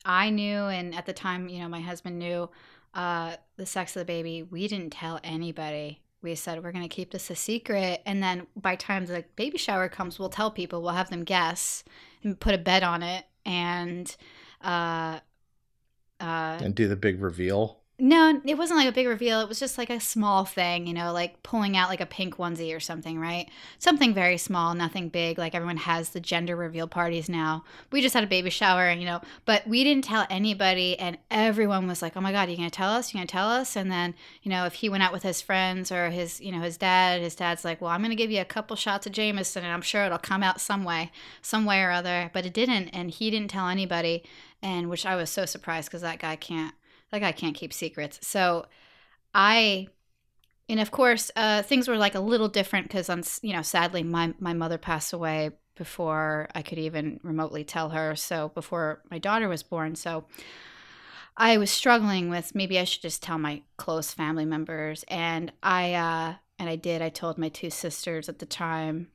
I knew, and at the time you know my husband knew uh, the sex of the baby, we didn't tell anybody. We said we're going to keep this a secret, and then by time the baby shower comes, we'll tell people. We'll have them guess and put a bet on it, and uh, uh, and do the big reveal. No, it wasn't like a big reveal. It was just like a small thing, you know, like pulling out like a pink onesie or something, right? Something very small, nothing big. Like everyone has the gender reveal parties now. We just had a baby shower, you know, but we didn't tell anybody, and everyone was like, "Oh my god, you gonna tell us? You gonna tell us?" And then, you know, if he went out with his friends or his, you know, his dad, his dad's like, "Well, I'm gonna give you a couple shots of Jameson, and I'm sure it'll come out some way, some way or other." But it didn't, and he didn't tell anybody, and which I was so surprised because that guy can't that guy can't keep secrets. So I and of course uh, things were like a little different because on you know sadly my my mother passed away before I could even remotely tell her. So before my daughter was born. So I was struggling with maybe I should just tell my close family members, and I uh, and I did. I told my two sisters at the time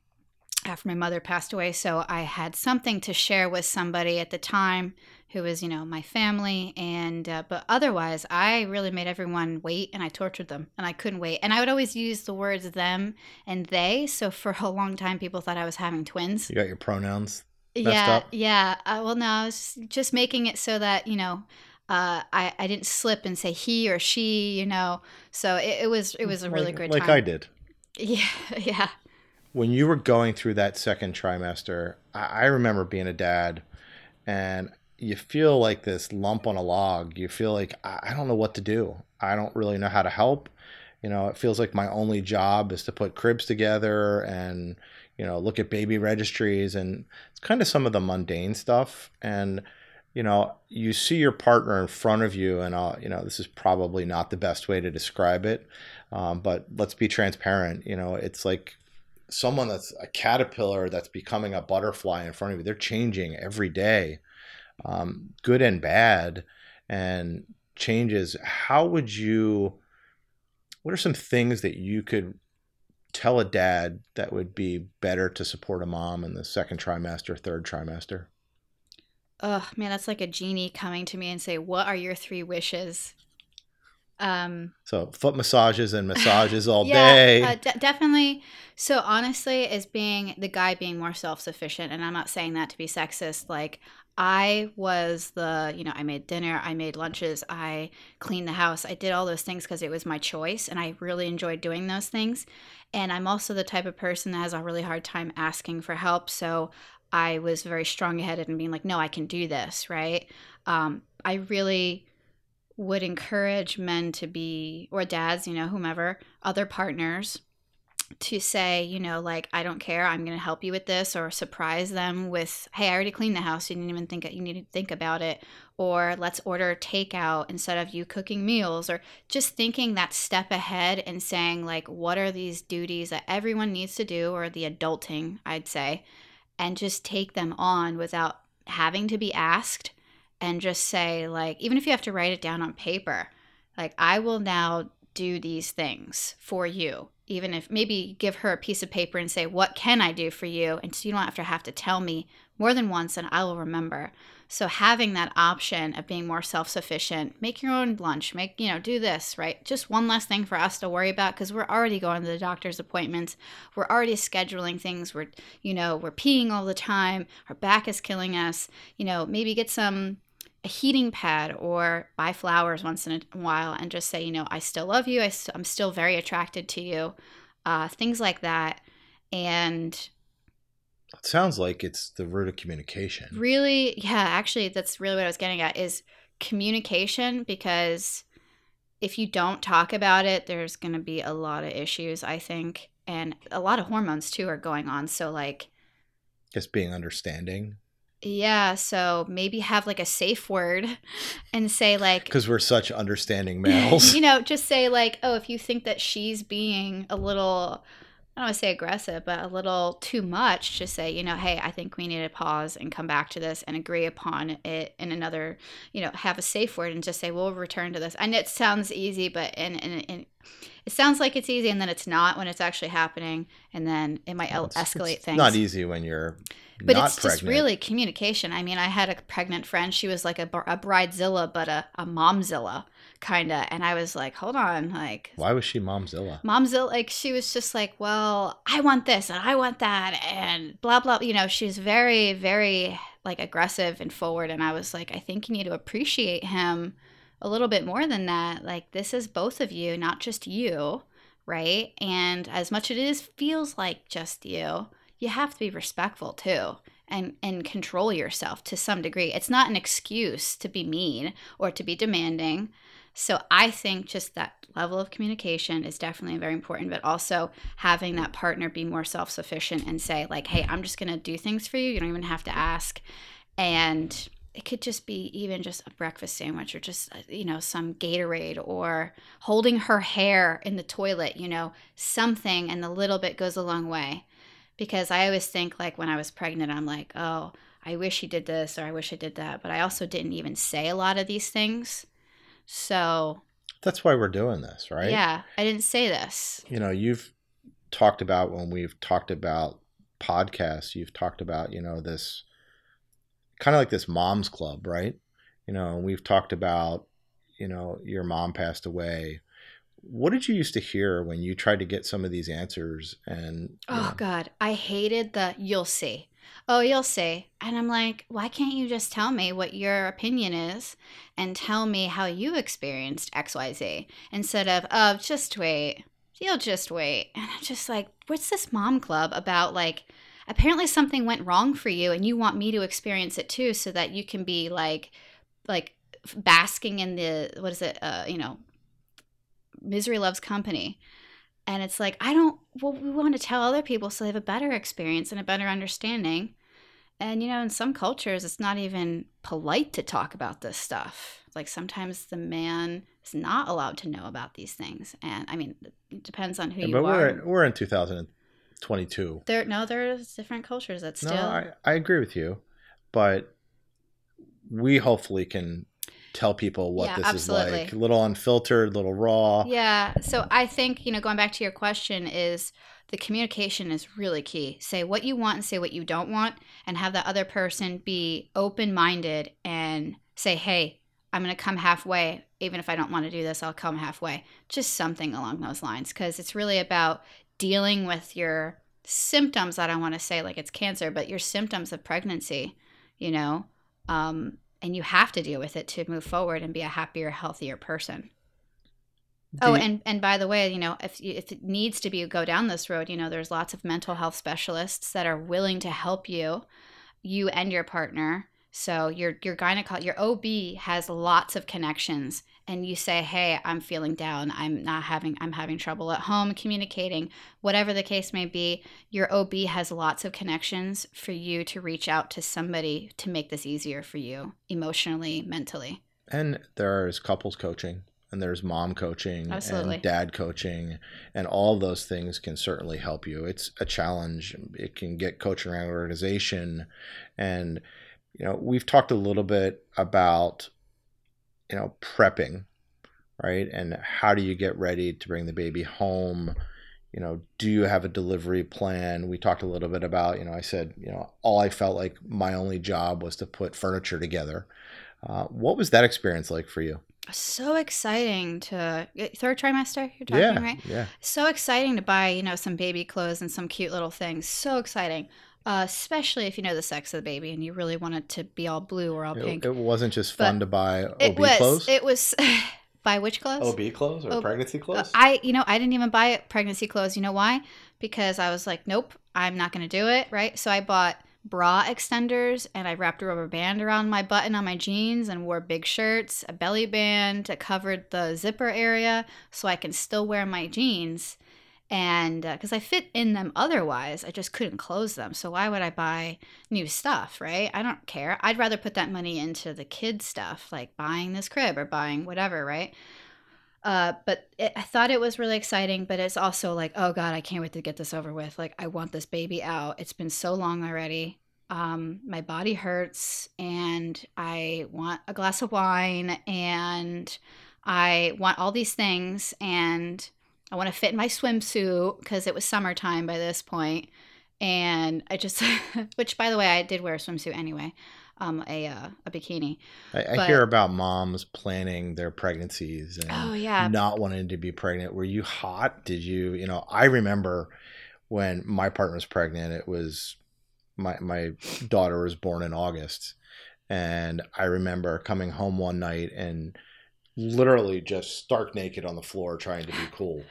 after my mother passed away. So I had something to share with somebody at the time who was, you know, my family. And, uh, but otherwise, I really made everyone wait and I tortured them and I couldn't wait. And I would always use the words them and they. So for a long time, people thought I was having twins. You got your pronouns? yeah. up? Yeah. Uh, well, no, I was just making it so that, you know, uh, I, I didn't slip and say he or she, you know. So it, it was it was a really like, great like time. I did. Yeah, yeah. When you were going through that second trimester, I, I remember being a dad, and you feel like this lump on a log. You feel like I, I don't know what to do. I don't really know how to help. You know, it feels like my only job is to put cribs together and you know look at baby registries, and it's kind of some of the mundane stuff and you know, you see your partner in front of you, and uh, you know, this is probably not the best way to describe it, um, but let's be transparent. You know, it's like someone that's a caterpillar that's becoming a butterfly in front of you. They're changing every day, um, good and bad, and changes. How would you? What are some things that you could tell a dad that would be better to support a mom in the second trimester, third trimester? Oh man, that's like a genie coming to me and say, "What are your three wishes?" Um, so foot massages and massages all yeah, day. Uh, de- definitely. So honestly, as being the guy being more self sufficient, and I'm not saying that to be sexist. Like I was the, you know, I made dinner, I made lunches, I cleaned the house, I did all those things because it was my choice, and I really enjoyed doing those things. And I'm also the type of person that has a really hard time asking for help. So I was very strong headed and being like, no, I can do this, right? Um, I really would encourage men to be, or dads, you know, whomever, other partners, to say, you know, like, I don't care, I'm going to help you with this, or surprise them with, hey, I already cleaned the house, you didn't even think you need to think about it, or let's order takeout instead of you cooking meals, or just thinking that step ahead and saying, like, what are these duties that everyone needs to do, or the adulting, I'd say, and just take them on without having to be asked and just say like even if you have to write it down on paper like i will now do these things for you. Even if maybe give her a piece of paper and say what can i do for you? And so you don't have to have to tell me more than once and i will remember. So having that option of being more self-sufficient make your own lunch make you know do this right? Just one less thing for us to worry about because we're already going to the doctor's appointments. We're already scheduling things. We're you know we're peeing all the time. Our back is killing us. You know maybe get some a heating pad or buy flowers once in a while and just say, you know, I still love you. I st- I'm still very attracted to you. Uh, things like that. And it sounds like it's the root of communication. Really, yeah, actually, that's really what I was getting at is communication because if you don't talk about it, there's going to be a lot of issues, I think. And a lot of hormones too are going on. So, like, just being understanding. Yeah, so maybe have like a safe word and say like because we're such understanding males. you know, just say like, oh, if you think that she's being a little I don't want to say aggressive, but a little too much, just say, you know, hey, I think we need to pause and come back to this and agree upon it in another, you know, have a safe word and just say, we'll return to this. And it sounds easy, but and, and, it sounds like it's easy and then it's not when it's actually happening. And then it might well, it's, escalate it's things. not easy when you're but not it's pregnant. just really communication. I mean, I had a pregnant friend. She was like a, a bridezilla, but a, a momzilla kind of. And I was like, hold on, like, why was she momzilla? Momzilla, like, she was just like, well, I want this and I want that and blah blah. You know, she's very very like aggressive and forward. And I was like, I think you need to appreciate him a little bit more than that. Like, this is both of you, not just you, right? And as much as it is feels like just you, you have to be respectful too and and control yourself to some degree. It's not an excuse to be mean or to be demanding. So I think just that level of communication is definitely very important, but also having that partner be more self-sufficient and say like, "Hey, I'm just going to do things for you. You don't even have to ask." And it could just be even just a breakfast sandwich or just uh, you know some gatorade or holding her hair in the toilet you know something and the little bit goes a long way because i always think like when i was pregnant i'm like oh i wish he did this or i wish i did that but i also didn't even say a lot of these things so that's why we're doing this right yeah i didn't say this you know you've talked about when we've talked about podcasts you've talked about you know this kind of like this mom's club, right? You know, we've talked about, you know, your mom passed away. What did you used to hear when you tried to get some of these answers? And oh know, god, I hated the "you'll see." Oh, you'll see. And I'm like, why can't you just tell me what your opinion is and tell me how you experienced XYZ instead of, oh, just wait. You'll just wait. And I'm just like, what's this mom club about? Like, apparently something went wrong for you and you want me to experience it too so that you can be like like basking in the what is it uh you know misery loves company and it's like i don't well we want to tell other people so they have a better experience and a better understanding and you know in some cultures it's not even polite to talk about this stuff like sometimes the man is not allowed to know about these things and i mean it depends on who yeah, you but are we're we're in 2022. There, no, there's different cultures that still. No, I, I agree with you, but we hopefully can tell people what Yeah, this absolutely. is like. A little unfiltered, a little raw. Yeah. So I think, you know, going back to your question is the communication is really key. Say what you want and say what you don't want and have the other person be open-minded and say, "Hey, I'm going to come halfway. Even if I don't want to do this, I'll come halfway." Just something along those lines because it's really about dealing with your symptoms. I don't want to say like it's cancer, but your symptoms of pregnancy, you know, um, and you have to deal with it to move forward and be a happier, healthier person. Oh, and and by the way, you know, if if it needs to be go down this road, you know, there's lots of mental health specialists that are willing to help you, you and your partner. So your your gynecologist, your OB has lots of connections, and you say, "Hey, I'm feeling down. I'm not having. I'm having trouble at home communicating. Whatever the case may be, your OB has lots of connections for you to reach out to somebody to make this easier for you emotionally, mentally. and there's couples coaching and there's mom coaching Absolutely. and dad coaching and all those things can certainly help you it's a challenge it can get coaching around organization and you know we've talked a little bit about you know prepping right and how do you get ready to bring the baby home you know do you have a delivery plan we talked a little bit about you know i said you know all i felt like my only job was to put furniture together uh, what was that experience like for you So exciting to third trimester. You're talking yeah right. yeah So exciting to buy, you know, some baby clothes and some cute little things. So exciting, uh, especially if you know the sex of the baby and you really want it to be all blue or all pink. it, it wasn't just But fun to buy ob It was. clothes It was. buy which clothes? ob clothes or Oh, pregnancy Uh, clothes I, you know, I didn't even buy pregnancy clothes. You know why? Because I was like, nope, I'm not going to do it. Right. So I bought bra extenders and I wrapped a rubber band around my button on my jeans and wore big shirts, a belly band that covered the zipper area so I can still wear my jeans. And because I fit in them otherwise, I just couldn't close them. So why would I buy new stuff, right? I don't care. I'd rather put that money into the kid stuff, like buying this crib or buying whatever, right? Uh, but it, I thought it was really exciting, but it's also like, oh God, I can't wait to get this over with. Like, I want this baby out. It's been so long already. Um, my body hurts, and I want a glass of wine, and I want all these things, and I want to fit in my swimsuit because it was summertime by this point, and I just, which by the way, I did wear a swimsuit anyway, um, a uh, a bikini. I, I but- hear about moms planning their pregnancies and Oh yeah, not wanting to be pregnant. Were you hot? Did you, you know, I remember when my partner was pregnant, it was my my daughter was born in August. And I remember coming home one night and literally just stark naked on the floor trying to be cool.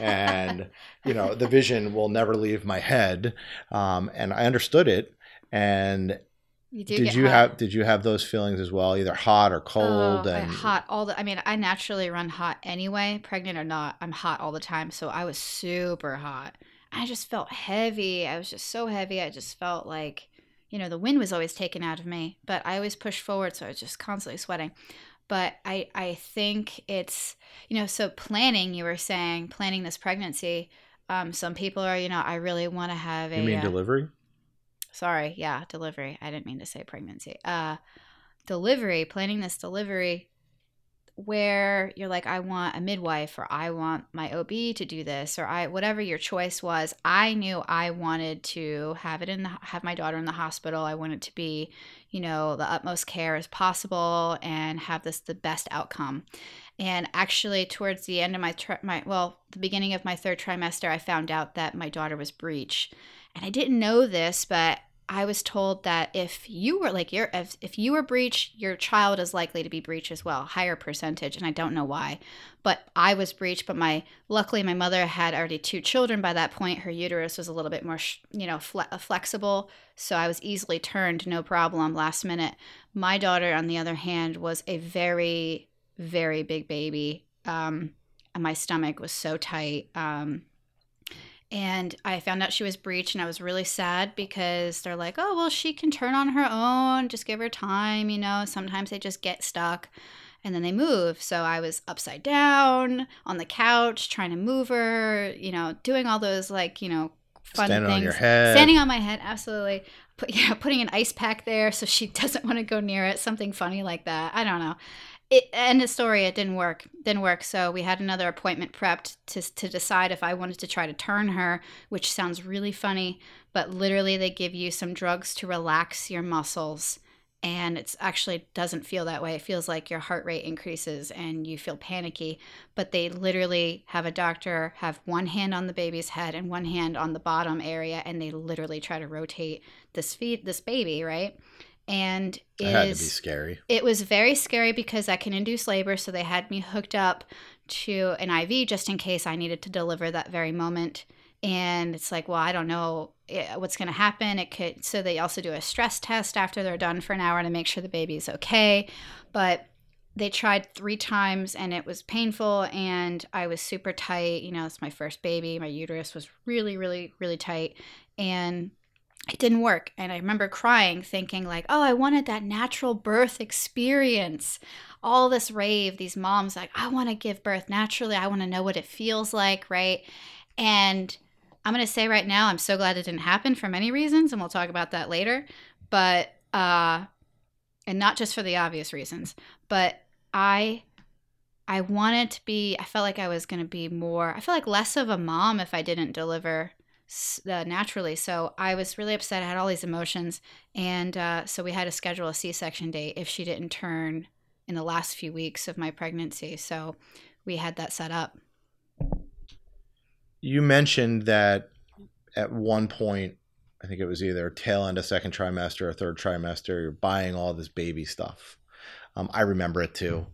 and, you know, the vision will never leave my head. Um, and I understood it. And You did you hot. have did you have those feelings as well, either hot or cold? Oh, and hot all the. I mean, I naturally run hot anyway, pregnant or not. I'm hot all the time, so I was super hot. I just felt heavy. I was just so heavy. I just felt like, you know, the wind was always taken out of me, but I always pushed forward, so I was just constantly sweating. But I, I think it's, you know, so planning. You were saying planning this pregnancy. Um, some people are, you know, I really want to have a. you mean uh, delivery? sorry yeah delivery i didn't mean to say pregnancy uh delivery planning this delivery where you're like i want a midwife or i want my ob to do this or i whatever your choice was i knew i wanted to have it in the have my daughter in the hospital. I wanted to be you know the utmost care as possible and have this the best outcome. And actually towards the end of my tri- my well the beginning of my third trimester i found out that my daughter was breech. And I didn't know this, but I was told that if you were like your if, if you were breech, your child is likely to be breech as well, higher percentage, and I don't know why. But I was breech, but my luckily my mother had already two children by that point. Her uterus was a little bit more, you know, fle- flexible, so I was easily turned, no problem, last minute. My daughter, on the other hand, was a very very big baby. Um, and my stomach was so tight. Um, and I found out she was breech, and I was really sad because they're like, oh, well, she can turn on her own, just give her time, you know. Sometimes they just get stuck and then they move. So I was upside down on the couch trying to move her, you know, doing all those like, you know, fun Standing things. on your head. Standing on my head, absolutely. Put, yeah, putting an ice pack there so she doesn't want to go near it, something funny like that. I don't know it end of story it didn't work didn't work so we had another appointment prepped to, to decide if i wanted to try to turn her which sounds really funny but literally they give you some drugs to relax your muscles and it's actually doesn't feel that way it feels like your heart rate increases and you feel panicky but they literally have a doctor have one hand on the baby's head and one hand on the bottom area and they literally try to rotate this feed this baby right and it had to be is- scary. it was very scary because that can induce labor. So they had me hooked up to an IV just in case I needed to deliver that very moment. And it's like, well, I don't know eh, what's going to happen. It could. So they also do a stress test after they're done for an hour to make sure the baby's okay. But they tried three times and it was painful and I was super tight. You know, it's my first baby. My uterus was really, really, really tight. And it didn't work and i remember crying thinking like oh i wanted that natural birth experience all this rave these moms like i want to give birth naturally i want to know what it feels like right and i'm going to say right now i'm so glad it didn't happen for many reasons and we'll talk about that later but uh and not just for the obvious reasons but i i wanted to be i felt like i was going to be more i felt like less of a mom if i didn't deliver uh, naturally. So I was really upset. I had all these emotions, and uh, so we had to schedule a C-section date if she didn't turn in the last few weeks of my pregnancy. So we had that set up. You mentioned that at one point, I think it was either tail end of second trimester or third trimester, you're buying all this baby stuff. Um, I remember it too.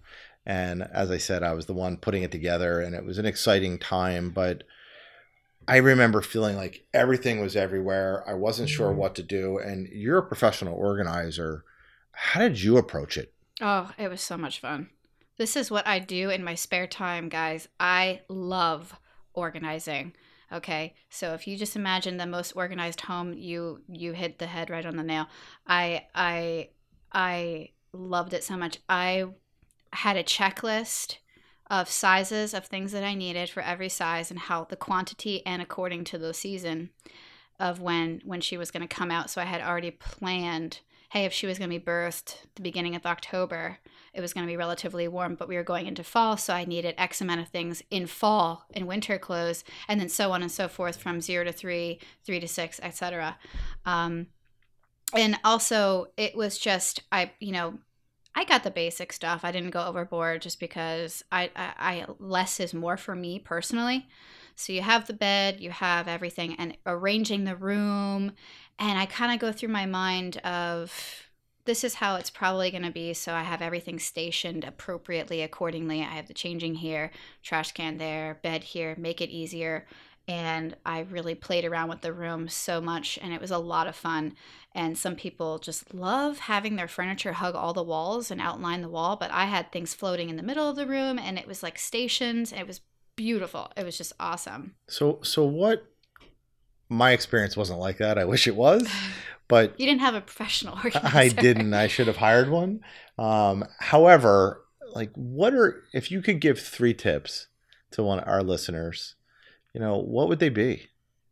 And as I said, I was the one putting it together, and it was an exciting time. But I remember feeling like everything was everywhere. I wasn't sure what to do. And you're a professional organizer. How did you approach it? Oh, it was so much fun. This is what I do in my spare time, guys. I love organizing. Okay, so if you just imagine the most organized home, you you hit the head right on the nail. I I I loved it so much. I had a checklist of sizes of things that I needed for every size and how the quantity and according to the season of when when she was going to come out. So I had already planned hey, if she was going to be birthed the beginning of October, it was going to be relatively warm, but we were going into fall, so I needed X amount of things in fall and winter clothes, and then so on and so forth from zero to three, three to six, etc. Um, and also, it was just I, you know, I got the basic stuff. I didn't go overboard just because I, I, I less is more for me personally. So you have the bed, you have everything, and arranging the room. And I kind of go through my mind of this is how it's probably going to be. So I have everything stationed appropriately accordingly. I have the changing here, trash can there, bed here, make it easier. And I really played around with the room so much, and it was a lot of fun. And some people just love having their furniture hug all the walls and outline the wall, but I had things floating in the middle of the room, and it was like stations. and It was beautiful. It was just awesome. So, so what? My experience wasn't like that. I wish it was, but you didn't have a professional organizer. I didn't. I should have hired one. Um, however, like, what are if you could give three tips to one of our listeners? You know, what would they be?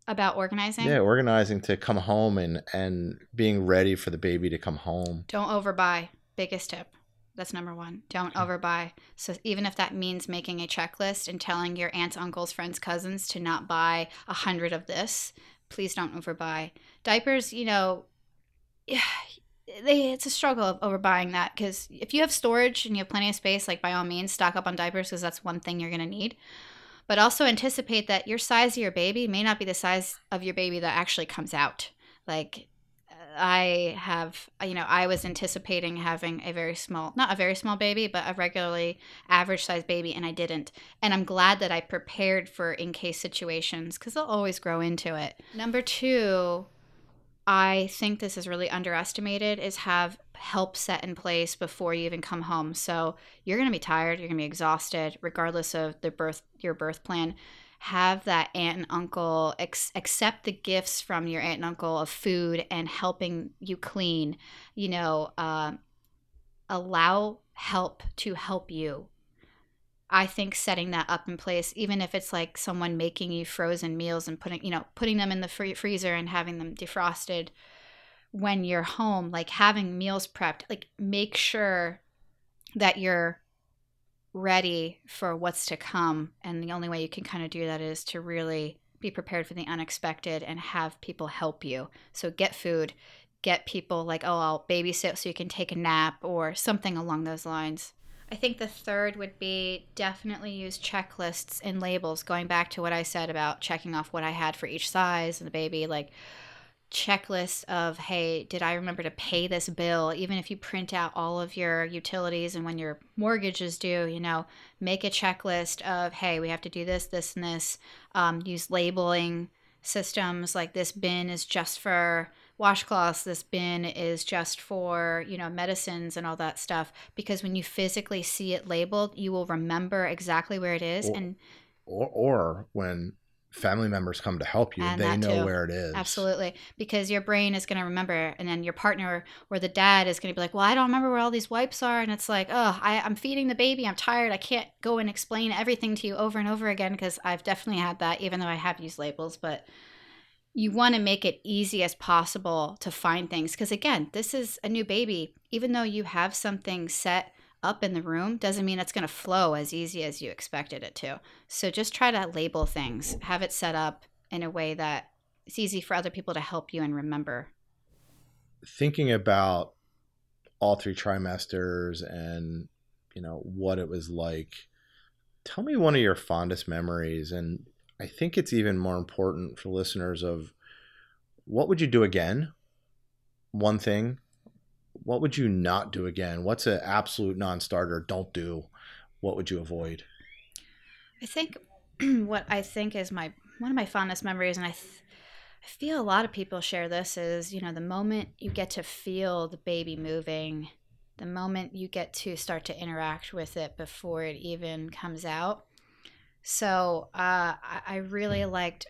About organizing? Yeah, organizing to come home and and being ready for the baby to come home. Don't overbuy. Biggest tip. That's number one. Don't overbuy. So even if that means making a checklist and telling your aunts, uncles, friends, cousins to not buy a hundred of this, please don't overbuy. Diapers, you know, they it's a struggle of overbuying that because if you have storage and you have plenty of space, like by all means, stock up on diapers because that's one thing you're gonna need. But also anticipate that your size of your baby may not be the size of your baby that actually comes out. Like I have, you know, I was anticipating having a very small, not a very small baby, but a regularly average sized baby, and I didn't. And I'm glad that I prepared for in case situations because they'll always grow into it. Number two, I think this is really underestimated is have help set in place before you even come home. So you're going to be tired, you're going to be exhausted regardless of the birth your birth plan have that aunt and uncle ex- accept the gifts from your aunt and uncle of food and helping you clean you know uh, allow help to help you i think setting that up in place even if it's like someone making you frozen meals and putting you know putting them in the free- freezer and having them defrosted when you're home like having meals prepped like make sure that you're ready for what's to come. And the only way you can kind of do that is to really be prepared for the unexpected and have people help you. So get food, get people like, oh, I'll babysit so you can take a nap or something along those lines. I think the third would be definitely use checklists and labels, going back to what I said about checking off what I had for each size and the baby. Like, checklist of hey did i remember to pay this bill even if you print out all of your utilities and when your mortgage is due you know make a checklist of hey we have to do this this and this um, use labeling systems like this bin is just for washcloths this bin is just for you know medicines and all that stuff because when you physically see it labeled you will remember exactly where it is or, and or, or when family members come to help you, they know too. where it is. Absolutely. Because your brain is going to remember, and then your partner or the dad is going to be like, Well, I don't remember where all these wipes are. And it's like, Oh, I, I'm feeding the baby. I'm tired. I can't go and explain everything to you over and over again because I've definitely had that, even though I have used labels. But you want to make it easy as possible to find things. Because again, this is a new baby. Even though you have something set up in the room doesn't mean it's going to flow as easy as you expected it to. So just try to label things, have it set up in a way that it's easy for other people to help you and remember. Thinking about all three trimesters and you know what it was like. Tell me one of your fondest memories, and I think it's even more important for listeners of what would you do again? One thing, what would you not do again? What's an absolute non-starter? Don't do. What would you avoid? I think what I think is my one of my fondest memories, and I, th- I feel a lot of people share this is you know the moment you get to feel the baby moving, the moment you get to start to interact with it before it even comes out. So uh, I, I really liked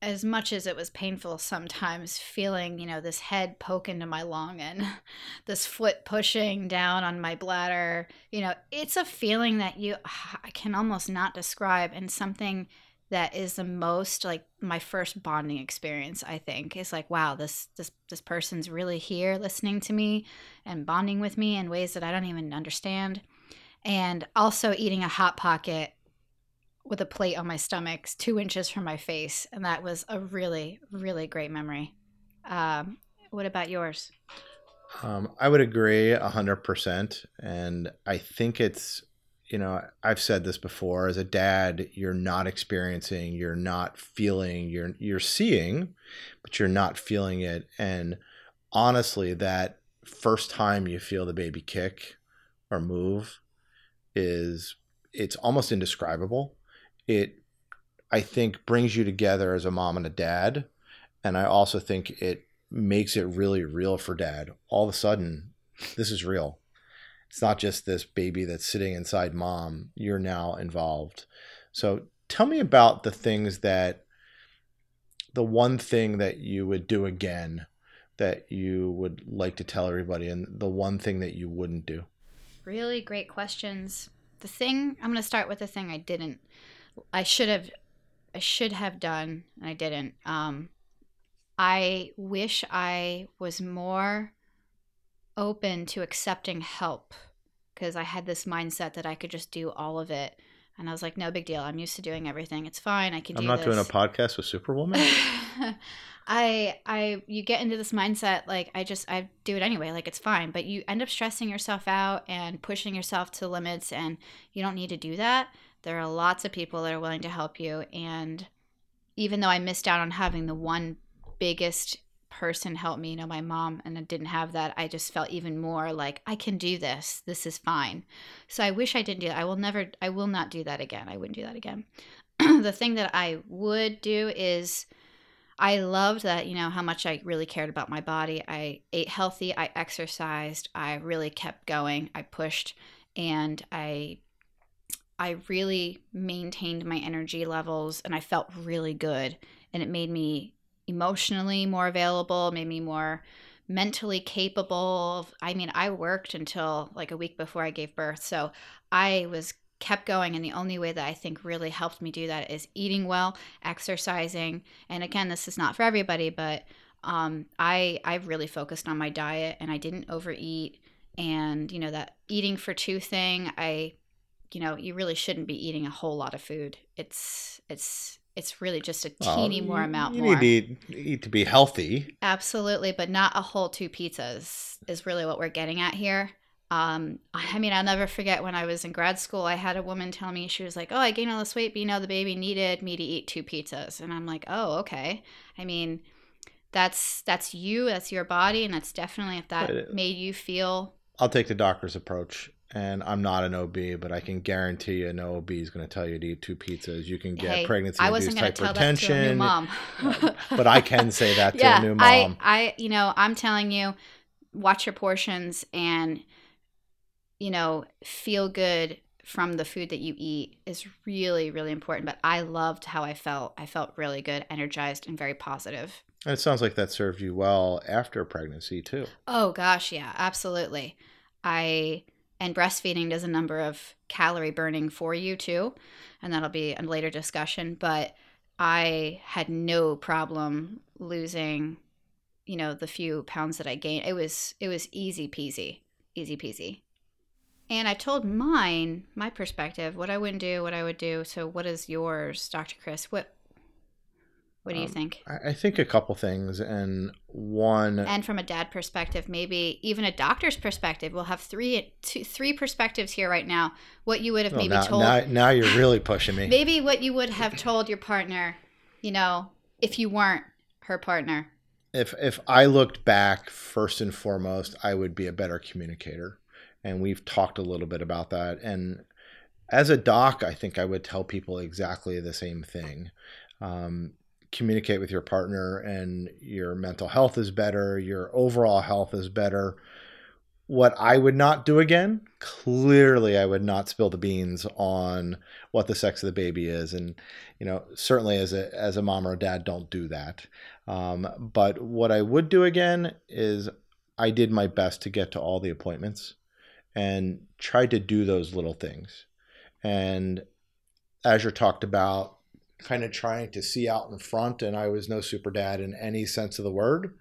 as much as it was painful sometimes feeling you know this head poke into my lung and this foot pushing down on my bladder. You know it's a feeling that you i can almost not describe and something that is the most like my first bonding experience i think is like wow this this this person's really here listening to me and bonding with me in ways that i don't even understand. And also eating a hot pocket with a plate on my stomach, two inches from my face, and that was a really, really great memory. Um, what about yours? Um, I would agree hundred percent, and I think it's you know I've said this before. As a dad, you're not experiencing, you're not feeling, you're you're seeing, but you're not feeling it. And honestly, that first time you feel the baby kick or move is it's almost indescribable. It I think brings you together as a mom and a dad, and I also think it makes it really real for dad. All of a sudden, this is real. It's not just this baby that's sitting inside mom. You're now involved. So tell me about the things that the one thing that you would do again that you would like to tell everybody and the one thing that you wouldn't do? Really great questions. The thing I'm going to start with the thing I didn't I should have I should have done and I didn't. Um I wish I was more open to accepting help because I had this mindset that I could just do all of it. And I was like, no big deal. I'm used to doing everything. It's fine. I can I'm do not this. doing a podcast with Superwoman. I I you get into this mindset like I just I do it anyway like it's fine but you end up stressing yourself out and pushing yourself to limits and you don't need to do that there are lots of people that are willing to help you and even though I missed out on having the one biggest person help me you know my mom and I didn't have that I just felt even more like I can do this. This is fine. So I wish I didn't do that. I will never I will not do that again. I wouldn't do that again. The thing that I would do is I loved that, you know, how much I really cared about my body. I ate healthy, I exercised, I really kept going, I pushed, and I I really maintained my energy levels and I felt really good and it made me emotionally more available, made me more mentally capable. I mean, I worked until like a week before I gave birth. So I was kept going and the only way that i think really helped me do that is eating well exercising and again this is not for everybody but um, i i really focused on my diet and i didn't overeat and you know that eating for two thing i you know you really shouldn't be eating a whole lot of food it's it's it's really just a teeny Well, more amount you more need to eat, eat to be healthy. absolutely but not a whole two pizzas is really what we're getting at here um, I mean, I'll never forget when I was in grad school, I had a woman tell me, she was like, Oh, I gained all this weight, but you know, the baby needed me to eat two pizzas. And I'm like, Oh, okay. I mean, that's that's you, that's your body, and that's definitely if that it- made you feel I'll take the doctor's approach. And I'm not an OB, but I can guarantee you no OB is going to tell you to eat two pizzas. You can get hey, pregnancy I induced wasn't going to tell that to a new hypertension. mom. but I can say that to yeah, a new mom. I, I, you know, I'm telling you, watch your portions and, you know, feel good from the food that you eat is really, really important. But I loved how I felt. I felt really good, energized, and very positive. And it sounds like that served you well after pregnancy too. Oh gosh, yeah, absolutely. I and breastfeeding does a number of calorie burning for you too, and that'll be a later discussion. But I had no problem losing, you know, the few pounds that I gained. It was it was easy peasy, easy peasy. And I told mine, my perspective, what I wouldn't do, what I would do. So, what is yours, Dr. Chris? What what do you Um, think? I I think a couple things, and one, and from a dad perspective maybe even a doctor's perspective we'll have three two, three perspectives here right now what you would have well, maybe now, told now, now you're really pushing me. maybe what you would have told your partner you know if you weren't her partner if if I looked back first and foremost, I would be a better communicator. And we've talked a little bit about that. And as a doc, I think I would tell people exactly the same thing. Um, communicate with your partner, and your mental health is better. Your overall health is better. What I would not do again, clearly, I would not spill the beans on what the sex of the baby is, and you know, certainly as a as a mom or a dad, don't do that. Um, but what I would do again is I did my best to get to all the appointments and tried to do those little things. And Azure talked about kind of trying to see out in front, and I was no super dad in any sense of the word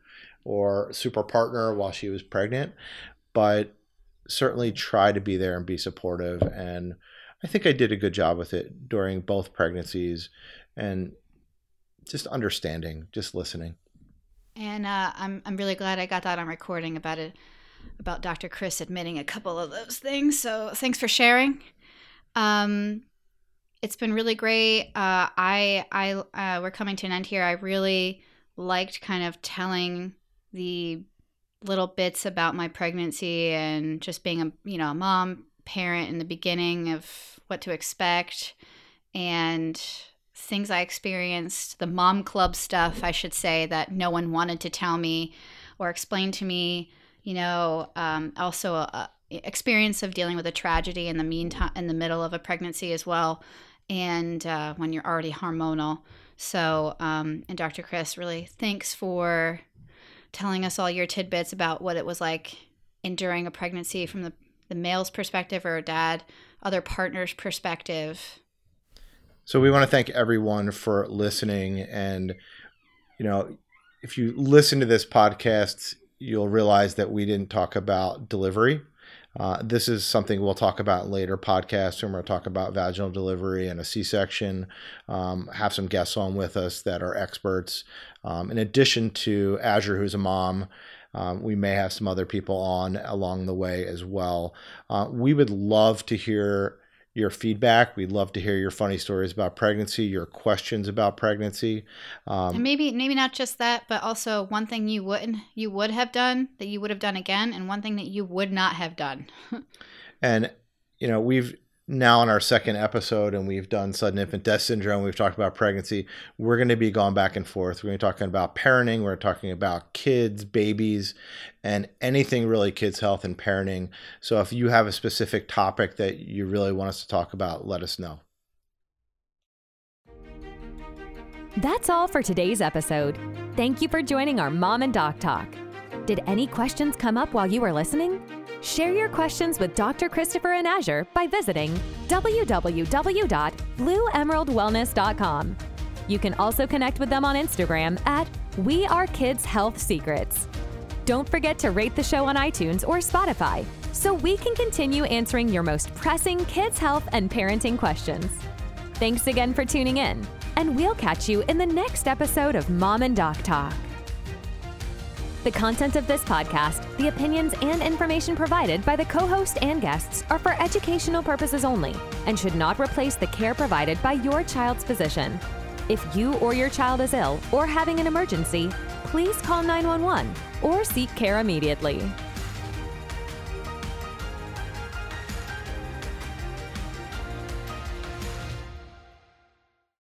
or super partner while she was pregnant, but certainly try to be there and be supportive. And I think I did a good job with it during both pregnancies and just understanding, just listening. and uh, I'm, I'm really glad i got that on recording about it about dr chris admitting a couple of those things so thanks for sharing um, it's been really great uh, i i uh, we're coming to an end here i really liked kind of telling the little bits about my pregnancy and just being a you know a mom parent in the beginning of what to expect and things I experienced, the mom club stuff, I should say, that no one wanted to tell me or explain to me. You know, um, also a, a experience of dealing with a tragedy in the meantime, in the middle of a pregnancy as well, and uh, when you're already hormonal. So, um, and Dr. Chris, really thanks for telling us all your tidbits about what it was like enduring a pregnancy from the, the male's perspective or a dad, other partner's perspective. So we want to thank everyone for listening. And, you know, if you listen to this podcast, you'll realize that we didn't talk about delivery. Uh, this is something we'll talk about later podcasts, and we're going to talk about vaginal delivery and a C-section. Um, have some guests on with us that are experts. Um, in addition to Azure, who's a mom, um, we may have some other people on along the way as well. Uh, we would love to hear your feedback. We'd love to hear your funny stories about pregnancy, your questions about pregnancy. Um, and maybe maybe not just that, but also one thing you wouldn't you would have done that you would have done again, and one thing that you would not have done. and you know we've now in our second episode and we've done sudden infant death syndrome we've talked about pregnancy we're going to be going back and forth. We're going to be talking about parenting we're talking about kids babies and anything really kids health and parenting. So if you have a specific topic that you really want us to talk about let us know. That's all for today's episode. Thank you for joining our mom and doc talk. Did any questions come up while you were listening Share your questions with Dr. Christopher and Azure by visiting www.blueemeraldwellness.com. You can also connect with them on Instagram at We Are Kids Health Secrets. Don't forget to rate the show on iTunes or Spotify so we can continue answering your most pressing kids' health and parenting questions. Thanks again for tuning in, and we'll catch you in the next episode of Mom and Doc Talk. The content of this podcast, the opinions and information provided by the co host and guests are for educational purposes only and should not replace the care provided by your child's physician. If you or your child is ill or having an emergency, please call 911 or seek care immediately.